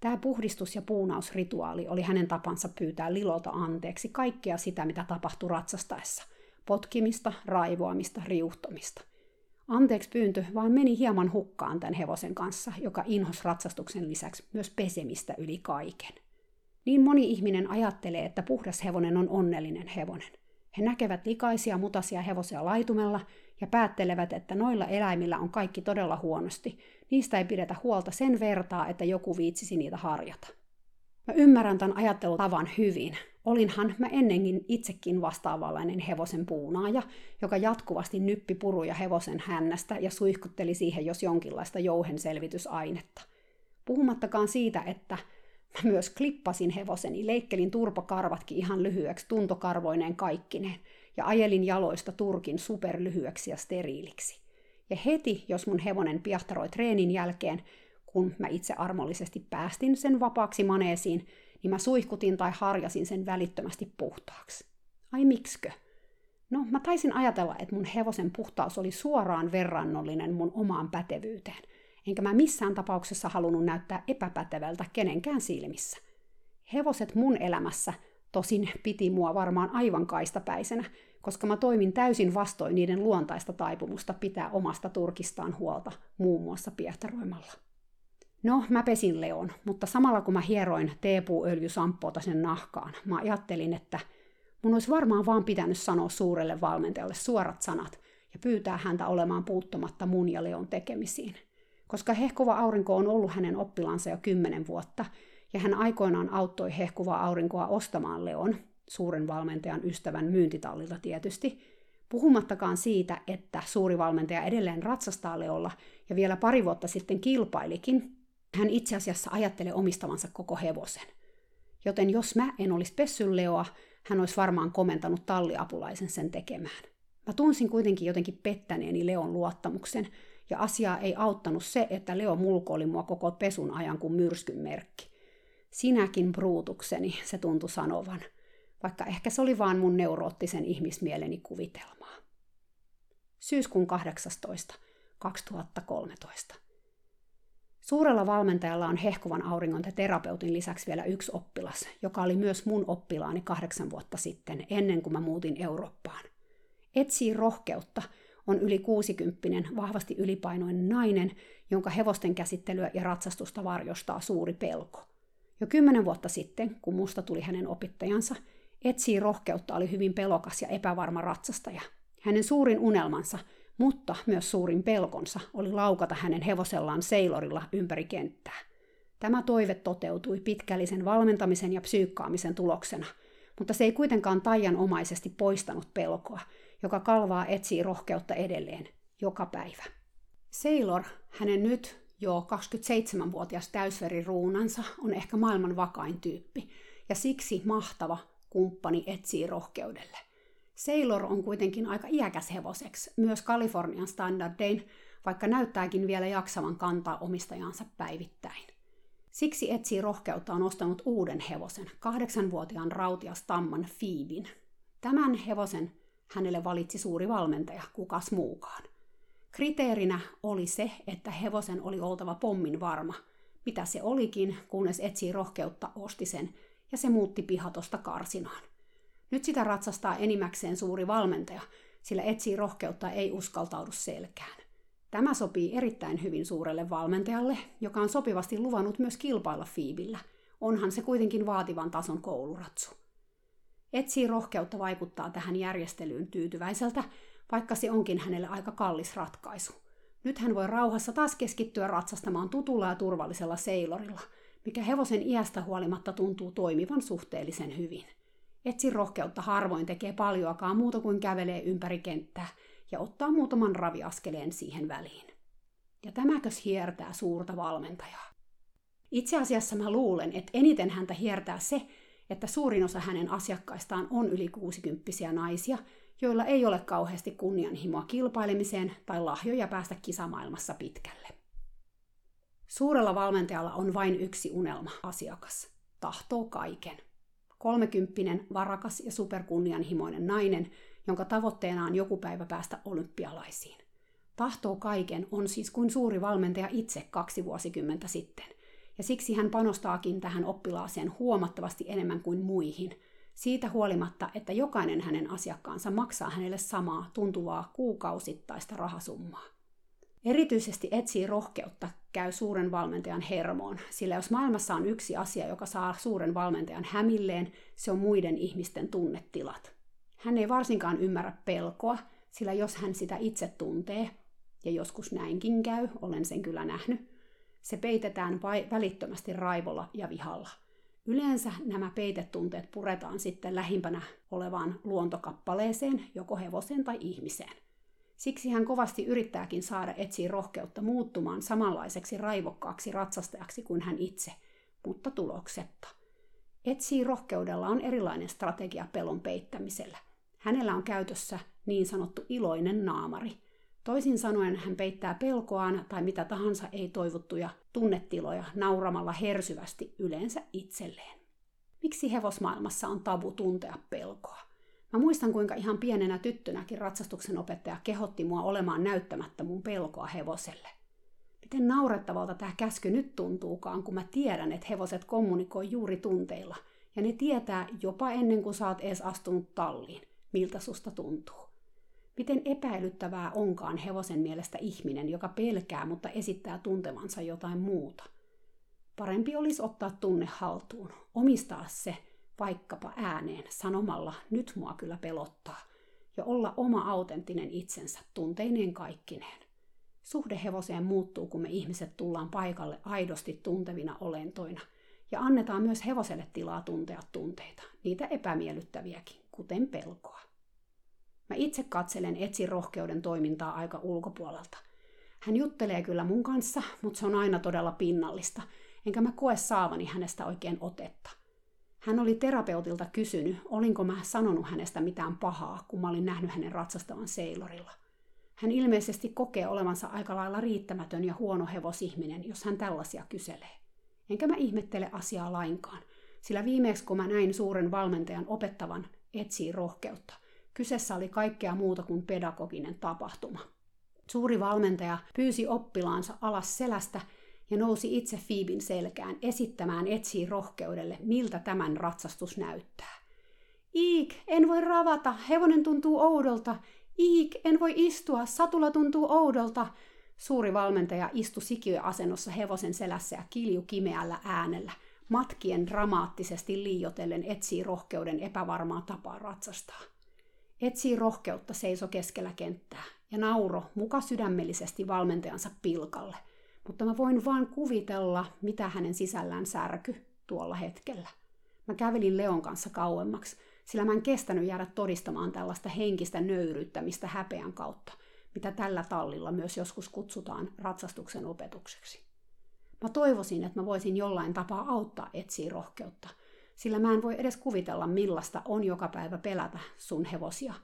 A: Tämä puhdistus- ja puunausrituaali oli hänen tapansa pyytää Lilolta anteeksi kaikkea sitä, mitä tapahtui ratsastaessa. Potkimista, raivoamista, riuhtomista. Anteeksi pyyntö vaan meni hieman hukkaan tämän hevosen kanssa, joka inhos ratsastuksen lisäksi myös pesemistä yli kaiken. Niin moni ihminen ajattelee, että puhdas hevonen on onnellinen hevonen. He näkevät likaisia mutasia hevosia laitumella ja päättelevät, että noilla eläimillä on kaikki todella huonosti. Niistä ei pidetä huolta sen vertaa, että joku viitsisi niitä harjata. Mä ymmärrän tämän ajattelutavan hyvin. Olinhan mä ennenkin itsekin vastaavanlainen hevosen puunaaja, joka jatkuvasti nyppi puruja hevosen hännästä ja suihkutteli siihen jos jonkinlaista jouhenselvitysainetta. Puhumattakaan siitä, että mä myös klippasin hevoseni, leikkelin turpakarvatkin ihan lyhyeksi tuntokarvoineen kaikkineen ja ajelin jaloista turkin superlyhyeksi ja steriiliksi. Ja heti, jos mun hevonen piahtaroi treenin jälkeen, kun mä itse armollisesti päästin sen vapaaksi maneesiin, niin mä suihkutin tai harjasin sen välittömästi puhtaaksi. Ai mikskö? No, mä taisin ajatella, että mun hevosen puhtaus oli suoraan verrannollinen mun omaan pätevyyteen, enkä mä missään tapauksessa halunnut näyttää epäpätevältä kenenkään silmissä. Hevoset mun elämässä tosin piti mua varmaan aivan kaistapäisenä, koska mä toimin täysin vastoin niiden luontaista taipumusta pitää omasta turkistaan huolta, muun muassa piehtaroimalla. No, mä pesin Leon, mutta samalla kun mä hieroin teepuuöljysamppoota sen nahkaan, mä ajattelin, että mun olisi varmaan vaan pitänyt sanoa suurelle valmentajalle suorat sanat ja pyytää häntä olemaan puuttumatta mun ja Leon tekemisiin. Koska hehkuva aurinko on ollut hänen oppilansa jo kymmenen vuotta, ja hän aikoinaan auttoi hehkuvaa aurinkoa ostamaan Leon, suuren valmentajan ystävän myyntitallilta tietysti, puhumattakaan siitä, että suuri valmentaja edelleen ratsastaa Leolla ja vielä pari vuotta sitten kilpailikin, hän itse asiassa ajattelee omistavansa koko hevosen. Joten jos mä en olisi pessyn Leoa, hän olisi varmaan komentanut talliapulaisen sen tekemään. Mä tunsin kuitenkin jotenkin pettäneeni Leon luottamuksen, ja asiaa ei auttanut se, että Leo mulkoili mua koko pesun ajan kuin myrskyn merkki. Sinäkin bruutukseni, se tuntui sanovan, vaikka ehkä se oli vaan mun neuroottisen ihmismieleni kuvitelmaa. Syyskuun 18. 2013. Suurella valmentajalla on hehkuvan auringon ja terapeutin lisäksi vielä yksi oppilas, joka oli myös mun oppilaani kahdeksan vuotta sitten, ennen kuin mä muutin Eurooppaan. Etsii rohkeutta on yli 60 vahvasti ylipainoinen nainen, jonka hevosten käsittelyä ja ratsastusta varjostaa suuri pelko. Jo kymmenen vuotta sitten, kun musta tuli hänen opettajansa, Etsii rohkeutta oli hyvin pelokas ja epävarma ratsastaja. Hänen suurin unelmansa – mutta myös suurin pelkonsa oli laukata hänen hevosellaan seilorilla ympäri kenttää. Tämä toive toteutui pitkällisen valmentamisen ja psyykkaamisen tuloksena, mutta se ei kuitenkaan taianomaisesti poistanut pelkoa, joka kalvaa etsii rohkeutta edelleen, joka päivä. Sailor, hänen nyt jo 27-vuotias täysveriruunansa, on ehkä maailman vakain tyyppi, ja siksi mahtava kumppani etsii rohkeudelle. Sailor on kuitenkin aika iäkäs hevoseksi, myös Kalifornian standardein, vaikka näyttääkin vielä jaksavan kantaa omistajansa päivittäin. Siksi etsii rohkeutta on ostanut uuden hevosen, kahdeksanvuotiaan rautias tamman Fiibin. Tämän hevosen hänelle valitsi suuri valmentaja, kukas muukaan. Kriteerinä oli se, että hevosen oli oltava pommin varma, mitä se olikin, kunnes etsii rohkeutta osti sen, ja se muutti pihatosta karsinaan. Nyt sitä ratsastaa enimmäkseen suuri valmentaja, sillä etsii rohkeutta ei uskaltaudu selkään. Tämä sopii erittäin hyvin suurelle valmentajalle, joka on sopivasti luvannut myös kilpailla Fiibillä. Onhan se kuitenkin vaativan tason kouluratsu. Etsii rohkeutta vaikuttaa tähän järjestelyyn tyytyväiseltä, vaikka se onkin hänelle aika kallis ratkaisu. Nyt hän voi rauhassa taas keskittyä ratsastamaan tutulla ja turvallisella seilorilla, mikä hevosen iästä huolimatta tuntuu toimivan suhteellisen hyvin. Etsin rohkeutta harvoin tekee paljoakaan muuta kuin kävelee ympäri kenttää ja ottaa muutaman raviaskeleen siihen väliin. Ja tämäkös hiertää suurta valmentajaa. Itse asiassa mä luulen, että eniten häntä hiertää se, että suurin osa hänen asiakkaistaan on yli 60 naisia, joilla ei ole kauheasti kunnianhimoa kilpailemiseen tai lahjoja päästä kisamaailmassa pitkälle. Suurella valmentajalla on vain yksi unelma, asiakas. Tahtoo kaiken. Kolmekymppinen, varakas ja superkunnianhimoinen nainen, jonka tavoitteena on joku päivä päästä olympialaisiin. Tahtoo kaiken on siis kuin suuri valmentaja itse kaksi vuosikymmentä sitten. Ja siksi hän panostaakin tähän oppilaaseen huomattavasti enemmän kuin muihin, siitä huolimatta, että jokainen hänen asiakkaansa maksaa hänelle samaa tuntuvaa kuukausittaista rahasummaa. Erityisesti etsii rohkeutta käy suuren valmentajan hermoon, sillä jos maailmassa on yksi asia, joka saa suuren valmentajan hämilleen, se on muiden ihmisten tunnetilat. Hän ei varsinkaan ymmärrä pelkoa, sillä jos hän sitä itse tuntee, ja joskus näinkin käy, olen sen kyllä nähnyt, se peitetään vai välittömästi raivolla ja vihalla. Yleensä nämä peitetunteet puretaan sitten lähimpänä olevaan luontokappaleeseen, joko hevoseen tai ihmiseen. Siksi hän kovasti yrittääkin saada etsiä rohkeutta muuttumaan samanlaiseksi raivokkaaksi ratsastajaksi kuin hän itse, mutta tuloksetta. Etsii rohkeudella on erilainen strategia pelon peittämisellä. Hänellä on käytössä niin sanottu iloinen naamari. Toisin sanoen hän peittää pelkoaan tai mitä tahansa ei toivottuja tunnetiloja nauramalla hersyvästi yleensä itselleen. Miksi hevosmaailmassa on tabu tuntea pelkoa? Mä muistan, kuinka ihan pienenä tyttönäkin ratsastuksen opettaja kehotti mua olemaan näyttämättä mun pelkoa hevoselle. Miten naurettavalta tämä käsky nyt tuntuukaan, kun mä tiedän, että hevoset kommunikoi juuri tunteilla, ja ne tietää jopa ennen kuin sä oot edes astunut talliin, miltä susta tuntuu. Miten epäilyttävää onkaan hevosen mielestä ihminen, joka pelkää, mutta esittää tuntevansa jotain muuta. Parempi olisi ottaa tunne haltuun, omistaa se vaikkapa ääneen sanomalla nyt mua kyllä pelottaa ja olla oma autenttinen itsensä tunteineen kaikkineen. Suhde hevoseen muuttuu, kun me ihmiset tullaan paikalle aidosti tuntevina olentoina ja annetaan myös hevoselle tilaa tuntea tunteita, niitä epämiellyttäviäkin, kuten pelkoa. Mä itse katselen etsi rohkeuden toimintaa aika ulkopuolelta. Hän juttelee kyllä mun kanssa, mutta se on aina todella pinnallista, enkä mä koe saavani hänestä oikein otetta. Hän oli terapeutilta kysynyt, olinko mä sanonut hänestä mitään pahaa, kun mä olin nähnyt hänen ratsastavan seilorilla. Hän ilmeisesti kokee olevansa aika lailla riittämätön ja huono hevosihminen, jos hän tällaisia kyselee. Enkä mä ihmettele asiaa lainkaan, sillä viimeksi kun mä näin suuren valmentajan opettavan etsii rohkeutta, kyseessä oli kaikkea muuta kuin pedagoginen tapahtuma. Suuri valmentaja pyysi oppilaansa alas selästä ja nousi itse Fiibin selkään esittämään etsii rohkeudelle, miltä tämän ratsastus näyttää. Iik, en voi ravata, hevonen tuntuu oudolta. Iik, en voi istua, satula tuntuu oudolta. Suuri valmentaja istui sikiöasennossa hevosen selässä ja kilju kimeällä äänellä, matkien dramaattisesti liiotellen etsii rohkeuden epävarmaa tapaa ratsastaa. Etsii rohkeutta seiso keskellä kenttää ja nauro muka sydämellisesti valmentajansa pilkalle – mutta mä voin vaan kuvitella, mitä hänen sisällään särky tuolla hetkellä. Mä kävelin Leon kanssa kauemmaksi, sillä mä en kestänyt jäädä todistamaan tällaista henkistä nöyryyttämistä häpeän kautta, mitä tällä tallilla myös joskus kutsutaan ratsastuksen opetukseksi. Mä toivoisin, että mä voisin jollain tapaa auttaa etsiä rohkeutta, sillä mä en voi edes kuvitella, millaista on joka päivä pelätä sun hevosia,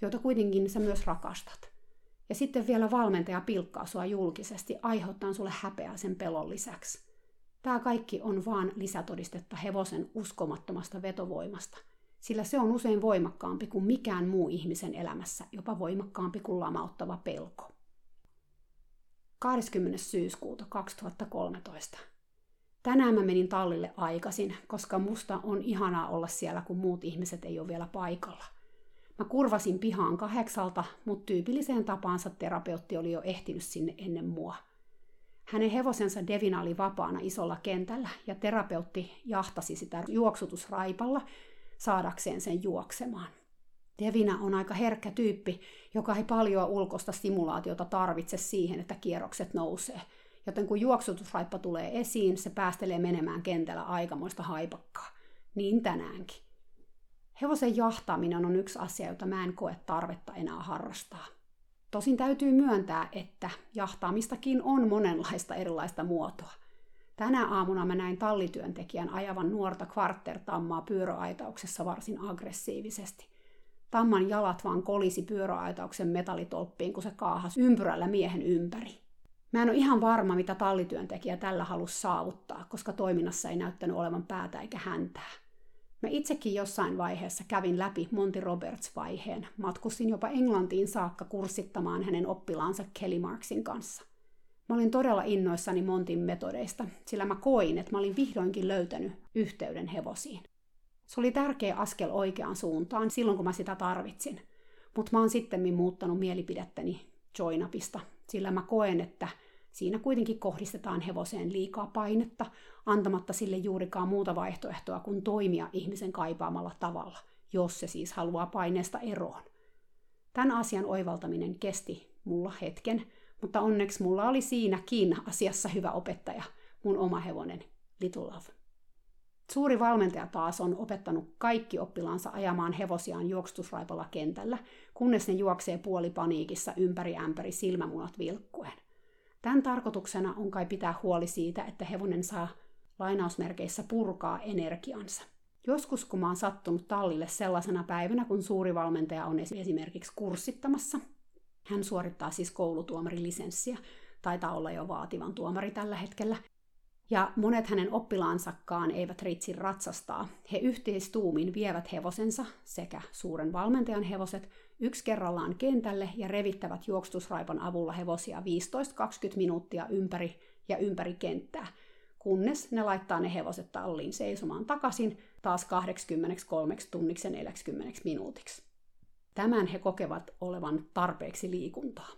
A: joita kuitenkin sä myös rakastat – ja sitten vielä valmentaja pilkkaa sua julkisesti, aiheuttaa sulle häpeää sen pelon lisäksi. Tämä kaikki on vaan lisätodistetta hevosen uskomattomasta vetovoimasta, sillä se on usein voimakkaampi kuin mikään muu ihmisen elämässä, jopa voimakkaampi kuin lamauttava pelko. 20. syyskuuta 2013. Tänään mä menin tallille aikaisin, koska musta on ihanaa olla siellä, kun muut ihmiset ei ole vielä paikalla. Mä kurvasin pihaan kahdeksalta, mutta tyypilliseen tapaansa terapeutti oli jo ehtinyt sinne ennen mua. Hänen hevosensa Devina oli vapaana isolla kentällä ja terapeutti jahtasi sitä juoksutusraipalla, saadakseen sen juoksemaan. Devina on aika herkkä tyyppi, joka ei paljon ulkoista stimulaatiota tarvitse siihen, että kierrokset nousee. Joten kun juoksutusraippa tulee esiin, se päästelee menemään kentällä aikamoista haipakkaa. Niin tänäänkin. Hevosen jahtaaminen on yksi asia, jota mä en koe tarvetta enää harrastaa. Tosin täytyy myöntää, että jahtaamistakin on monenlaista erilaista muotoa. Tänä aamuna mä näin tallityöntekijän ajavan nuorta kvarttertammaa pyöräaitauksessa varsin aggressiivisesti. Tamman jalat vaan kolisi pyöräaitauksen metallitolppiin, kun se kaahas ympyrällä miehen ympäri. Mä en ole ihan varma, mitä tallityöntekijä tällä halusi saavuttaa, koska toiminnassa ei näyttänyt olevan päätä eikä häntää. Mä itsekin jossain vaiheessa kävin läpi Monty Roberts-vaiheen. Matkustin jopa Englantiin saakka kurssittamaan hänen oppilaansa Kelly Marksin kanssa. Mä olin todella innoissani Montin metodeista, sillä mä koin, että mä olin vihdoinkin löytänyt yhteyden hevosiin. Se oli tärkeä askel oikeaan suuntaan silloin, kun mä sitä tarvitsin. Mutta mä oon sitten muuttanut mielipidettäni Joinapista, sillä mä koen, että siinä kuitenkin kohdistetaan hevoseen liikaa painetta, antamatta sille juurikaan muuta vaihtoehtoa kuin toimia ihmisen kaipaamalla tavalla, jos se siis haluaa paineesta eroon. Tämän asian oivaltaminen kesti mulla hetken, mutta onneksi mulla oli siinäkin asiassa hyvä opettaja, mun oma hevonen Little Love. Suuri valmentaja taas on opettanut kaikki oppilaansa ajamaan hevosiaan juoksutusraipalla kentällä, kunnes ne juoksee puolipaniikissa ympäri ämpäri silmämunat vilkkuen. Tämän tarkoituksena on kai pitää huoli siitä, että hevonen saa lainausmerkeissä purkaa energiansa. Joskus kun mä oon sattunut tallille sellaisena päivänä, kun suuri valmentaja on esimerkiksi kurssittamassa, hän suorittaa siis koulutuomarin lisenssiä, taitaa olla jo vaativan tuomari tällä hetkellä, ja monet hänen oppilaansakaan eivät ritsi ratsastaa. He yhteistuumin vievät hevosensa sekä suuren valmentajan hevoset yksi kerrallaan kentälle ja revittävät juoksutusraipan avulla hevosia 15-20 minuuttia ympäri ja ympäri kenttää, kunnes ne laittaa ne hevoset talliin seisomaan takaisin taas 83 tunniksi ja 40 minuutiksi. Tämän he kokevat olevan tarpeeksi liikuntaa.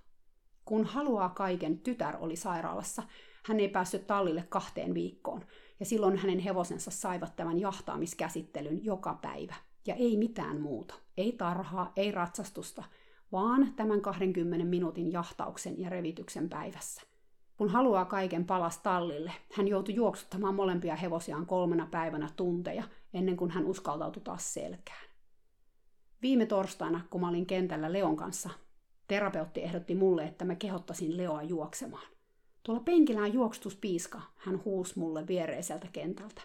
A: Kun haluaa kaiken, tytär oli sairaalassa – hän ei päässyt tallille kahteen viikkoon, ja silloin hänen hevosensa saivat tämän jahtaamiskäsittelyn joka päivä. Ja ei mitään muuta. Ei tarhaa, ei ratsastusta, vaan tämän 20 minuutin jahtauksen ja revityksen päivässä. Kun haluaa kaiken palas tallille, hän joutui juoksuttamaan molempia hevosiaan kolmena päivänä tunteja, ennen kuin hän uskaltautui taas selkään. Viime torstaina, kun mä olin kentällä Leon kanssa, terapeutti ehdotti mulle, että mä kehottaisin Leoa juoksemaan. Tuolla penkillä on juoksutuspiiska, hän huusi mulle viereiseltä kentältä.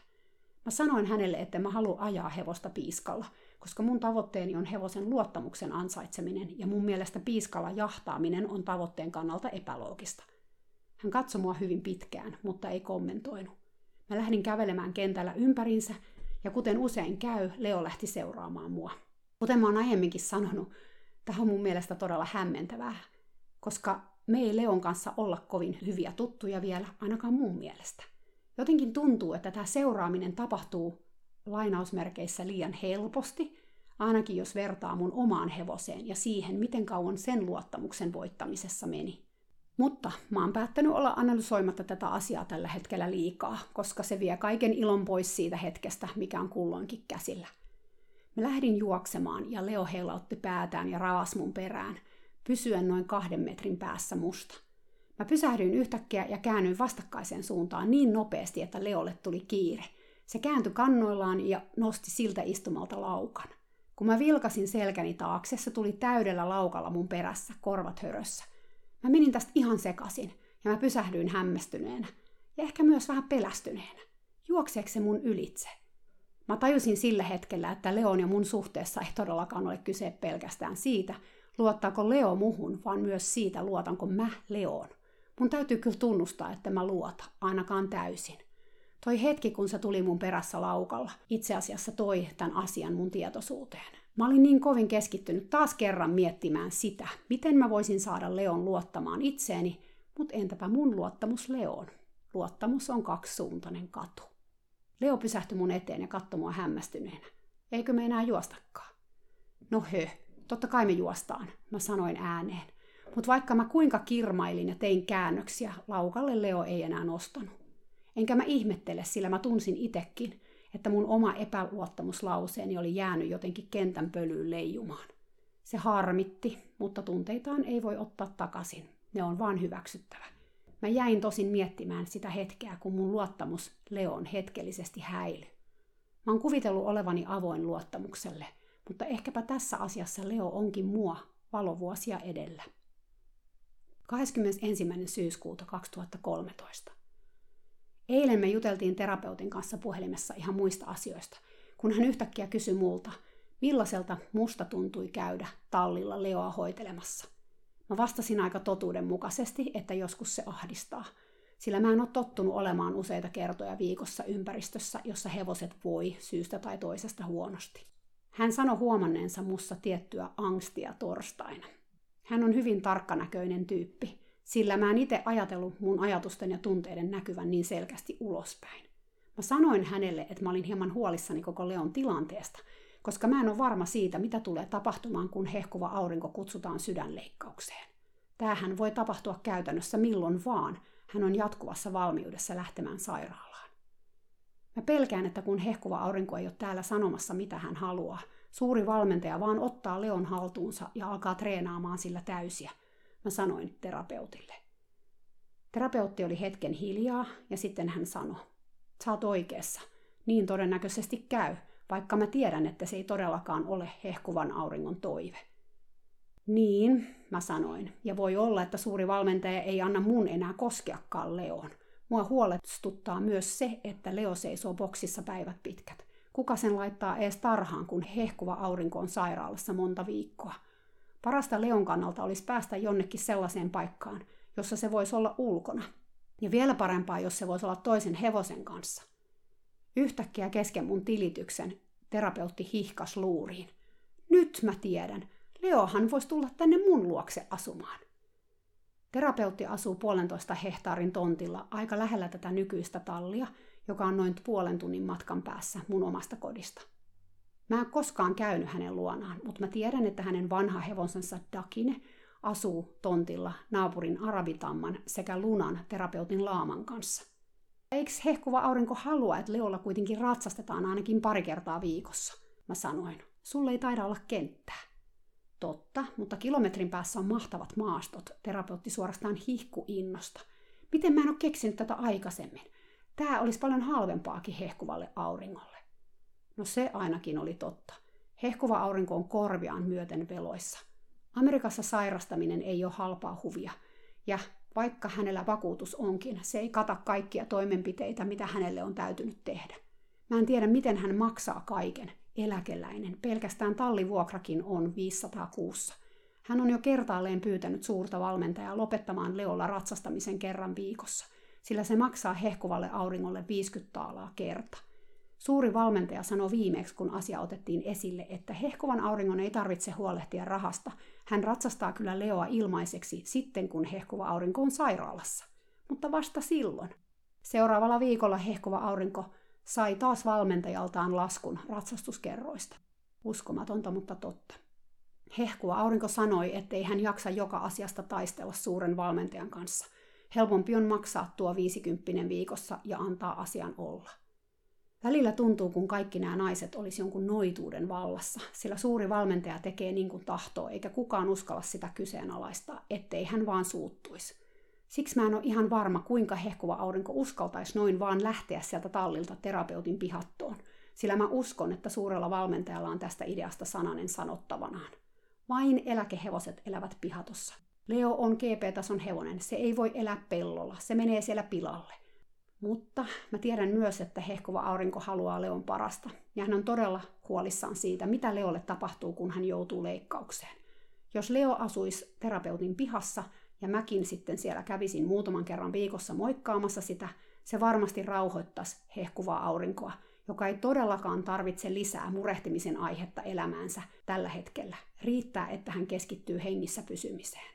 A: Mä sanoin hänelle, että mä halua ajaa hevosta piiskalla, koska mun tavoitteeni on hevosen luottamuksen ansaitseminen ja mun mielestä piiskalla jahtaaminen on tavoitteen kannalta epäloogista. Hän katsoi mua hyvin pitkään, mutta ei kommentoinut. Mä lähdin kävelemään kentällä ympärinsä ja kuten usein käy, Leo lähti seuraamaan mua. Kuten mä oon aiemminkin sanonut, tämä on mun mielestä todella hämmentävää, koska me ei Leon kanssa olla kovin hyviä tuttuja vielä, ainakaan mun mielestä. Jotenkin tuntuu, että tämä seuraaminen tapahtuu lainausmerkeissä liian helposti, ainakin jos vertaa mun omaan hevoseen ja siihen, miten kauan sen luottamuksen voittamisessa meni. Mutta mä oon päättänyt olla analysoimatta tätä asiaa tällä hetkellä liikaa, koska se vie kaiken ilon pois siitä hetkestä, mikä on kulloinkin käsillä. Mä lähdin juoksemaan ja Leo heilautti päätään ja ravas mun perään – pysyen noin kahden metrin päässä musta. Mä pysähdyin yhtäkkiä ja käännyin vastakkaiseen suuntaan niin nopeasti, että Leolle tuli kiire. Se kääntyi kannoillaan ja nosti siltä istumalta laukan. Kun mä vilkasin selkäni taakse, se tuli täydellä laukalla mun perässä, korvat hörössä. Mä menin tästä ihan sekasin ja mä pysähdyin hämmästyneenä ja ehkä myös vähän pelästyneenä. Juokseeko se mun ylitse? Mä tajusin sillä hetkellä, että Leon ja mun suhteessa ei todellakaan ole kyse pelkästään siitä, luottaako Leo muhun, vaan myös siitä, luotanko mä Leoon. Mun täytyy kyllä tunnustaa, että mä luota, ainakaan täysin. Toi hetki, kun se tuli mun perässä laukalla, itse asiassa toi tämän asian mun tietoisuuteen. Mä olin niin kovin keskittynyt taas kerran miettimään sitä, miten mä voisin saada Leon luottamaan itseeni, mutta entäpä mun luottamus Leoon? Luottamus on kaksisuuntainen katu. Leo pysähtyi mun eteen ja katsoi mua hämmästyneenä. Eikö me enää juostakaan? No hö, totta kai me juostaan, mä sanoin ääneen. Mutta vaikka mä kuinka kirmailin ja tein käännöksiä, laukalle Leo ei enää nostanut. Enkä mä ihmettele, sillä mä tunsin itekin, että mun oma epäluottamuslauseeni oli jäänyt jotenkin kentän pölyyn leijumaan. Se harmitti, mutta tunteitaan ei voi ottaa takaisin. Ne on vaan hyväksyttävä. Mä jäin tosin miettimään sitä hetkeä, kun mun luottamus Leon hetkellisesti häily. Mä oon kuvitellut olevani avoin luottamukselle, mutta ehkäpä tässä asiassa Leo onkin mua valovuosia edellä. 21. syyskuuta 2013. Eilen me juteltiin terapeutin kanssa puhelimessa ihan muista asioista, kun hän yhtäkkiä kysyi multa, millaiselta musta tuntui käydä tallilla Leoa hoitelemassa. Mä vastasin aika totuudenmukaisesti, että joskus se ahdistaa, sillä mä en ole tottunut olemaan useita kertoja viikossa ympäristössä, jossa hevoset voi syystä tai toisesta huonosti. Hän sanoi huomanneensa mussa tiettyä angstia torstaina. Hän on hyvin tarkkanäköinen tyyppi, sillä mä en itse ajatellut mun ajatusten ja tunteiden näkyvän niin selkeästi ulospäin. Mä sanoin hänelle, että mä olin hieman huolissani koko Leon tilanteesta, koska mä en ole varma siitä, mitä tulee tapahtumaan, kun hehkuva aurinko kutsutaan sydänleikkaukseen. Tämähän voi tapahtua käytännössä milloin vaan. Hän on jatkuvassa valmiudessa lähtemään sairaalaan. Mä pelkään, että kun hehkuva aurinko ei ole täällä sanomassa, mitä hän haluaa, suuri valmentaja vaan ottaa Leon haltuunsa ja alkaa treenaamaan sillä täysiä, mä sanoin terapeutille. Terapeutti oli hetken hiljaa ja sitten hän sanoi, sä oot oikeassa, niin todennäköisesti käy, vaikka mä tiedän, että se ei todellakaan ole hehkuvan auringon toive. Niin, mä sanoin, ja voi olla, että suuri valmentaja ei anna mun enää koskeakaan Leon. Mua huolestuttaa myös se, että Leo seisoo boksissa päivät pitkät. Kuka sen laittaa ees tarhaan, kun hehkuva aurinko on sairaalassa monta viikkoa? Parasta Leon kannalta olisi päästä jonnekin sellaiseen paikkaan, jossa se voisi olla ulkona. Ja vielä parempaa, jos se voisi olla toisen hevosen kanssa. Yhtäkkiä kesken mun tilityksen terapeutti hihkas luuriin. Nyt mä tiedän, Leohan voisi tulla tänne mun luokse asumaan. Terapeutti asuu puolentoista hehtaarin tontilla aika lähellä tätä nykyistä tallia, joka on noin puolen tunnin matkan päässä mun omasta kodista. Mä en koskaan käynyt hänen luonaan, mutta mä tiedän, että hänen vanha hevonsensa Dakine asuu tontilla naapurin arabitamman sekä lunan terapeutin laaman kanssa. Eikö hehkuva aurinko halua, että Leolla kuitenkin ratsastetaan ainakin pari kertaa viikossa? Mä sanoin. Sulle ei taida olla kenttää. Totta, mutta kilometrin päässä on mahtavat maastot. Terapeutti suorastaan hihku innosta. Miten mä en ole keksinyt tätä aikaisemmin? Tämä olisi paljon halvempaakin hehkuvalle auringolle. No se ainakin oli totta. Hehkuva aurinko on korviaan myöten veloissa. Amerikassa sairastaminen ei ole halpaa huvia. Ja vaikka hänellä vakuutus onkin, se ei kata kaikkia toimenpiteitä, mitä hänelle on täytynyt tehdä. Mä en tiedä, miten hän maksaa kaiken. Eläkeläinen. Pelkästään tallivuokrakin on 500 kuussa. Hän on jo kertaalleen pyytänyt suurta valmentajaa lopettamaan Leolla ratsastamisen kerran viikossa, sillä se maksaa hehkuvalle auringolle 50 taalaa kerta. Suuri valmentaja sanoi viimeksi, kun asia otettiin esille, että hehkuvan auringon ei tarvitse huolehtia rahasta. Hän ratsastaa kyllä Leoa ilmaiseksi sitten, kun hehkuva aurinko on sairaalassa. Mutta vasta silloin. Seuraavalla viikolla hehkuva aurinko sai taas valmentajaltaan laskun ratsastuskerroista. Uskomatonta, mutta totta. Hehkuva aurinko sanoi, ettei hän jaksa joka asiasta taistella suuren valmentajan kanssa. Helpompi on maksaa tuo 50 viikossa ja antaa asian olla. Välillä tuntuu, kun kaikki nämä naiset olisi jonkun noituuden vallassa, sillä suuri valmentaja tekee niin kuin tahtoo, eikä kukaan uskalla sitä kyseenalaistaa, ettei hän vaan suuttuisi. Siksi mä en ole ihan varma, kuinka hehkuva aurinko uskaltaisi noin vaan lähteä sieltä tallilta terapeutin pihattoon, sillä mä uskon, että suurella valmentajalla on tästä ideasta sananen sanottavanaan. Vain eläkehevoset elävät pihatossa. Leo on GP-tason hevonen, se ei voi elää pellolla, se menee siellä pilalle. Mutta mä tiedän myös, että hehkuva aurinko haluaa Leon parasta, ja hän on todella huolissaan siitä, mitä Leolle tapahtuu, kun hän joutuu leikkaukseen. Jos Leo asuisi terapeutin pihassa, ja mäkin sitten siellä kävisin muutaman kerran viikossa moikkaamassa sitä, se varmasti rauhoittaisi hehkuvaa aurinkoa, joka ei todellakaan tarvitse lisää murehtimisen aihetta elämäänsä tällä hetkellä. Riittää, että hän keskittyy hengissä pysymiseen.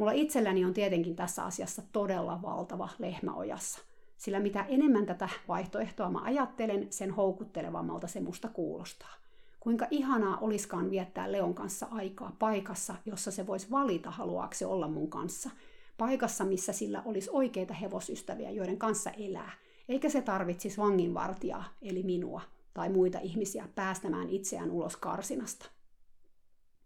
A: Mulla itselläni on tietenkin tässä asiassa todella valtava lehmäojassa, sillä mitä enemmän tätä vaihtoehtoa mä ajattelen, sen houkuttelevammalta se musta kuulostaa. Kuinka ihanaa oliskaan viettää Leon kanssa aikaa paikassa, jossa se voisi valita, haluaako se olla mun kanssa. Paikassa, missä sillä olisi oikeita hevosystäviä, joiden kanssa elää. eikä se tarvitsisi vanginvartijaa, eli minua, tai muita ihmisiä päästämään itseään ulos karsinasta.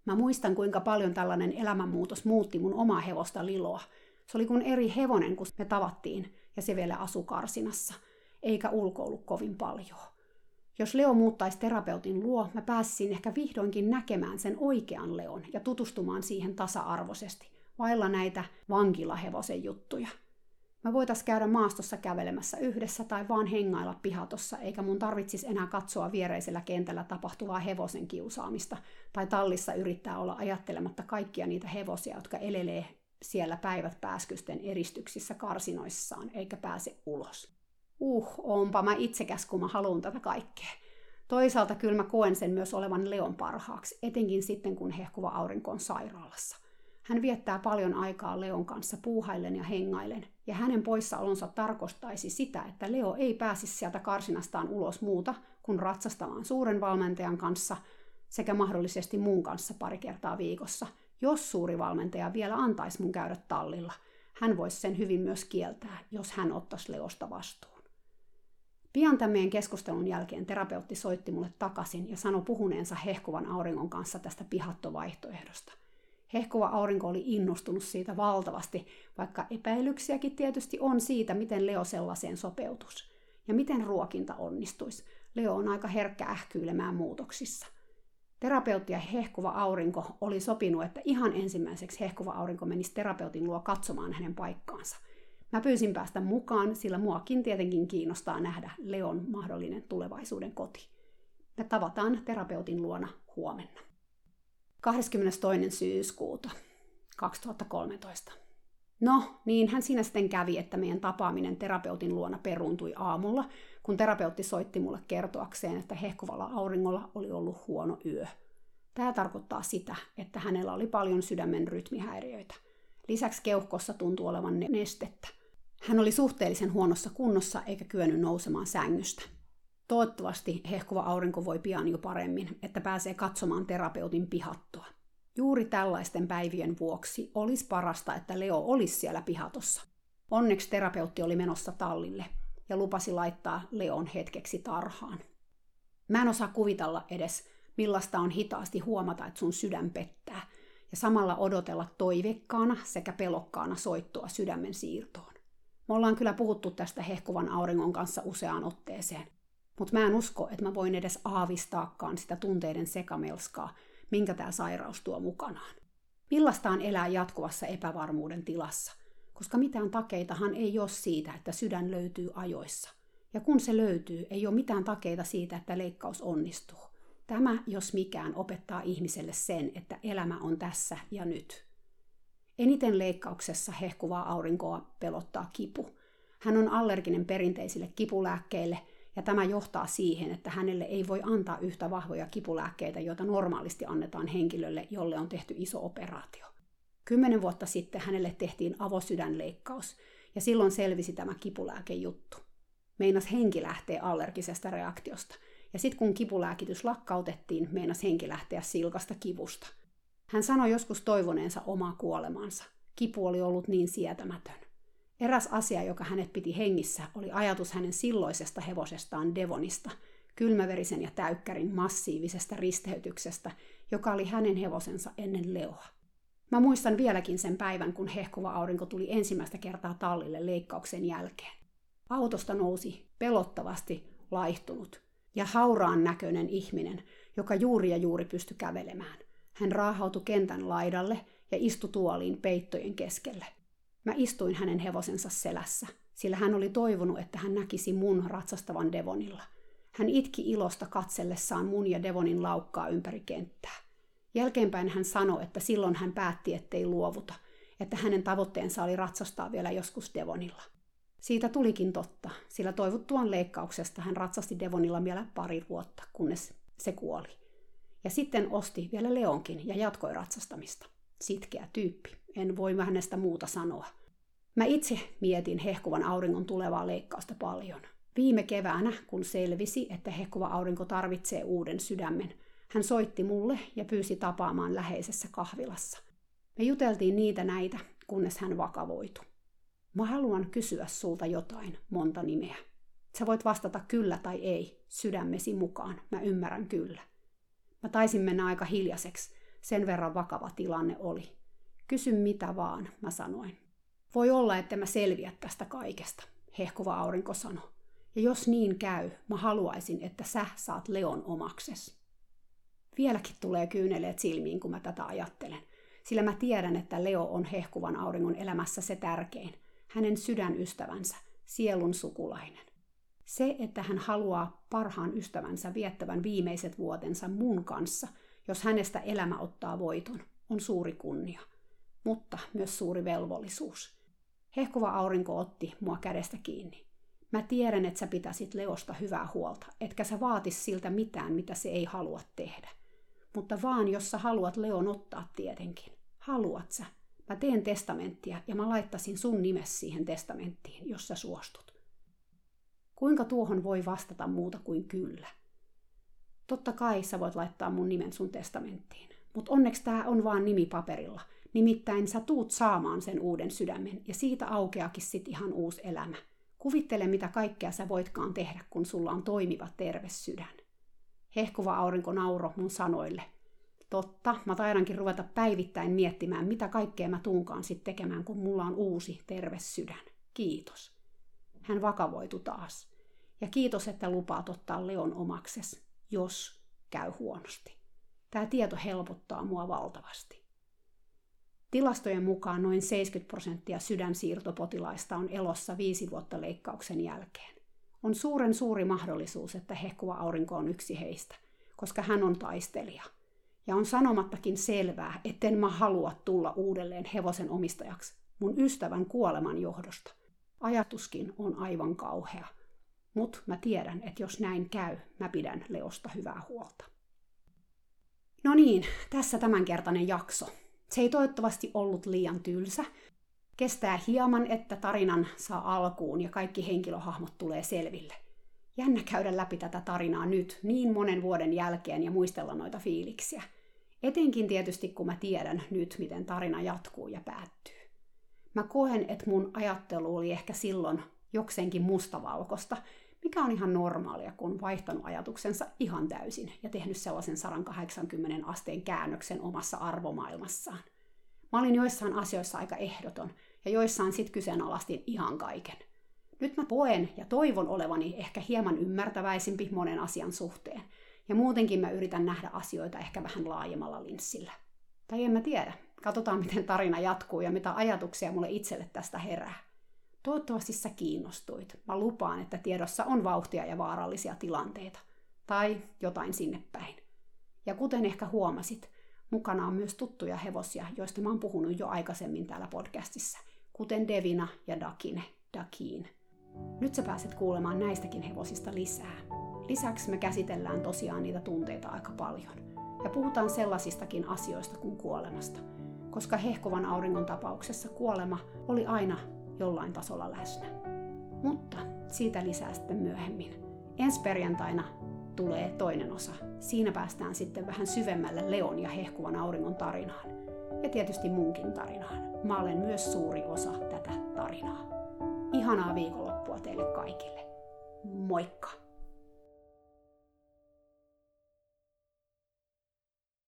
A: Mä muistan, kuinka paljon tällainen elämänmuutos muutti mun omaa hevosta Liloa. Se oli kuin eri hevonen, kun me tavattiin, ja se vielä asu karsinassa, eikä ulkoilu kovin paljon. Jos Leo muuttaisi terapeutin luo, mä pääsisin ehkä vihdoinkin näkemään sen oikean Leon ja tutustumaan siihen tasa-arvoisesti, vailla näitä vankilahevosen juttuja. Mä voitais käydä maastossa kävelemässä yhdessä tai vaan hengailla pihatossa, eikä mun tarvitsisi enää katsoa viereisellä kentällä tapahtuvaa hevosen kiusaamista tai tallissa yrittää olla ajattelematta kaikkia niitä hevosia, jotka elelee siellä päivät pääskysten eristyksissä karsinoissaan, eikä pääse ulos. Uh, onpa mä itsekäs, kun mä haluan tätä kaikkea. Toisaalta kyllä mä koen sen myös olevan Leon parhaaksi, etenkin sitten kun hehkuva aurinko on sairaalassa. Hän viettää paljon aikaa Leon kanssa puuhaillen ja hengailen, ja hänen poissaolonsa tarkoittaisi sitä, että Leo ei pääsisi sieltä karsinastaan ulos muuta kuin ratsastamaan suuren valmentajan kanssa sekä mahdollisesti mun kanssa pari kertaa viikossa, jos suuri valmentaja vielä antaisi mun käydä tallilla. Hän voisi sen hyvin myös kieltää, jos hän ottaisi Leosta vastuun. Pian tämän keskustelun jälkeen terapeutti soitti mulle takaisin ja sanoi puhuneensa hehkuvan auringon kanssa tästä pihattovaihtoehdosta – Hehkuva aurinko oli innostunut siitä valtavasti, vaikka epäilyksiäkin tietysti on siitä, miten Leo sellaiseen sopeutus ja miten ruokinta onnistuisi. Leo on aika herkkä ähkyilemään muutoksissa. Terapeutti ja hehkuva aurinko oli sopinut, että ihan ensimmäiseksi hehkuva aurinko menisi terapeutin luo katsomaan hänen paikkaansa. Mä pyysin päästä mukaan, sillä muakin tietenkin kiinnostaa nähdä Leon mahdollinen tulevaisuuden koti. Me tavataan terapeutin luona huomenna. 22. syyskuuta 2013. No, niin hän siinä sitten kävi, että meidän tapaaminen terapeutin luona peruuntui aamulla, kun terapeutti soitti mulle kertoakseen, että hehkuvalla auringolla oli ollut huono yö. Tämä tarkoittaa sitä, että hänellä oli paljon sydämen rytmihäiriöitä. Lisäksi keuhkossa tuntui olevan nestettä. Hän oli suhteellisen huonossa kunnossa eikä kyennyt nousemaan sängystä. Toivottavasti hehkuva aurinko voi pian jo paremmin, että pääsee katsomaan terapeutin pihattoa. Juuri tällaisten päivien vuoksi olisi parasta, että Leo olisi siellä pihatossa. Onneksi terapeutti oli menossa tallille ja lupasi laittaa Leon hetkeksi tarhaan. Mä en osaa kuvitella edes, millaista on hitaasti huomata, että sun sydän pettää, ja samalla odotella toivekkaana sekä pelokkaana soittoa sydämen siirtoon. Me ollaan kyllä puhuttu tästä hehkuvan auringon kanssa useaan otteeseen, mutta mä en usko, että mä voin edes aavistaakaan sitä tunteiden sekamelskaa, minkä tämä sairaus tuo mukanaan. Millaista on elää jatkuvassa epävarmuuden tilassa, koska mitään takeitahan ei ole siitä, että sydän löytyy ajoissa. Ja kun se löytyy, ei ole mitään takeita siitä, että leikkaus onnistuu. Tämä, jos mikään, opettaa ihmiselle sen, että elämä on tässä ja nyt. Eniten leikkauksessa hehkuvaa aurinkoa pelottaa kipu. Hän on allerginen perinteisille kipulääkkeille – ja tämä johtaa siihen, että hänelle ei voi antaa yhtä vahvoja kipulääkkeitä, joita normaalisti annetaan henkilölle, jolle on tehty iso operaatio. Kymmenen vuotta sitten hänelle tehtiin avosydänleikkaus, ja silloin selvisi tämä kipulääkejuttu. Meinas henki lähtee allergisesta reaktiosta, ja sitten kun kipulääkitys lakkautettiin, meinas henki lähteä silkasta kivusta. Hän sanoi joskus toivoneensa omaa kuolemansa. Kipu oli ollut niin sietämätön. Eräs asia, joka hänet piti hengissä, oli ajatus hänen silloisesta hevosestaan Devonista, kylmäverisen ja täykkärin massiivisesta risteytyksestä, joka oli hänen hevosensa ennen Leoa. Mä muistan vieläkin sen päivän, kun hehkuva aurinko tuli ensimmäistä kertaa tallille leikkauksen jälkeen. Autosta nousi pelottavasti laihtunut ja hauraan näköinen ihminen, joka juuri ja juuri pystyi kävelemään. Hän raahautui kentän laidalle ja istui tuoliin peittojen keskelle – Mä istuin hänen hevosensa selässä, sillä hän oli toivonut, että hän näkisi mun ratsastavan Devonilla. Hän itki ilosta katsellessaan mun ja Devonin laukkaa ympäri kenttää. Jälkeenpäin hän sanoi, että silloin hän päätti, ettei luovuta, että hänen tavoitteensa oli ratsastaa vielä joskus Devonilla. Siitä tulikin totta, sillä toivottuaan leikkauksesta hän ratsasti Devonilla vielä pari vuotta, kunnes se kuoli. Ja sitten osti vielä Leonkin ja jatkoi ratsastamista. Sitkeä tyyppi, en voi hänestä muuta sanoa. Mä itse mietin hehkuvan auringon tulevaa leikkausta paljon. Viime keväänä, kun selvisi, että hehkuva aurinko tarvitsee uuden sydämen, hän soitti mulle ja pyysi tapaamaan läheisessä kahvilassa. Me juteltiin niitä näitä, kunnes hän vakavoitu. Mä haluan kysyä sulta jotain, monta nimeä. Sä voit vastata kyllä tai ei, sydämesi mukaan. Mä ymmärrän kyllä. Mä taisin mennä aika hiljaiseksi, sen verran vakava tilanne oli. Kysy mitä vaan, mä sanoin. Voi olla, että mä selviä tästä kaikesta, hehkuva aurinko sanoi. Ja jos niin käy, mä haluaisin, että sä saat Leon omakses. Vieläkin tulee kyyneleet silmiin, kun mä tätä ajattelen. Sillä mä tiedän, että Leo on hehkuvan auringon elämässä se tärkein. Hänen sydänystävänsä, sielun sukulainen. Se, että hän haluaa parhaan ystävänsä viettävän viimeiset vuotensa mun kanssa, jos hänestä elämä ottaa voiton, on suuri kunnia, mutta myös suuri velvollisuus. Hehkuva aurinko otti mua kädestä kiinni. Mä tiedän, että sä pitäisit Leosta hyvää huolta, etkä sä vaatis siltä mitään, mitä se ei halua tehdä. Mutta vaan jos sä haluat Leon ottaa tietenkin. Haluat sä? Mä teen testamenttia ja mä laittasin sun nimes siihen testamenttiin, jos sä suostut. Kuinka tuohon voi vastata muuta kuin kyllä? Totta kai sä voit laittaa mun nimen sun testamenttiin, mutta onneksi tää on vaan nimi paperilla. Nimittäin sä tuut saamaan sen uuden sydämen ja siitä aukeakin sit ihan uusi elämä. Kuvittele, mitä kaikkea sä voitkaan tehdä, kun sulla on toimiva terve sydän. Hehkuva aurinko nauro mun sanoille. Totta, mä taidankin ruveta päivittäin miettimään, mitä kaikkea mä tunkaan sit tekemään, kun mulla on uusi terve sydän. Kiitos. Hän vakavoitu taas. Ja kiitos, että lupaat ottaa Leon omakses, jos käy huonosti. Tämä tieto helpottaa mua valtavasti. Tilastojen mukaan noin 70 prosenttia sydänsiirtopotilaista on elossa viisi vuotta leikkauksen jälkeen. On suuren suuri mahdollisuus, että hehkuva aurinko on yksi heistä, koska hän on taistelija. Ja on sanomattakin selvää, etten mä halua tulla uudelleen hevosen omistajaksi mun ystävän kuoleman johdosta – Ajatuskin on aivan kauhea, mutta mä tiedän, että jos näin käy, mä pidän Leosta hyvää huolta. No niin, tässä tämänkertainen jakso. Se ei toivottavasti ollut liian tylsä. Kestää hieman, että tarinan saa alkuun ja kaikki henkilöhahmot tulee selville. Jännä käydä läpi tätä tarinaa nyt, niin monen vuoden jälkeen ja muistella noita fiiliksiä. Etenkin tietysti, kun mä tiedän nyt, miten tarina jatkuu ja päättyy. Mä koen, että mun ajattelu oli ehkä silloin jokseenkin mustavalkosta, mikä on ihan normaalia, kun vaihtanut ajatuksensa ihan täysin ja tehnyt sellaisen 180 asteen käännöksen omassa arvomaailmassaan. Mä olin joissain asioissa aika ehdoton ja joissain sit kyseenalaistin ihan kaiken. Nyt mä koen ja toivon olevani ehkä hieman ymmärtäväisempi monen asian suhteen. Ja muutenkin mä yritän nähdä asioita ehkä vähän laajemmalla linssillä. Tai en mä tiedä, Katsotaan, miten tarina jatkuu ja mitä ajatuksia mulle itselle tästä herää. Toivottavasti sä kiinnostuit. Mä lupaan, että tiedossa on vauhtia ja vaarallisia tilanteita. Tai jotain sinne päin. Ja kuten ehkä huomasit, mukana on myös tuttuja hevosia, joista mä oon puhunut jo aikaisemmin täällä podcastissa, kuten Devina ja Dakine, Dakiin. Nyt sä pääset kuulemaan näistäkin hevosista lisää. Lisäksi me käsitellään tosiaan niitä tunteita aika paljon. Ja puhutaan sellaisistakin asioista kuin kuolemasta – koska hehkovan auringon tapauksessa kuolema oli aina jollain tasolla läsnä. Mutta siitä lisää sitten myöhemmin. Ensi perjantaina tulee toinen osa. Siinä päästään sitten vähän syvemmälle Leon ja hehkuvan auringon tarinaan. Ja tietysti munkin tarinaan. Mä olen myös suuri osa tätä tarinaa. Ihanaa viikonloppua teille kaikille. Moikka!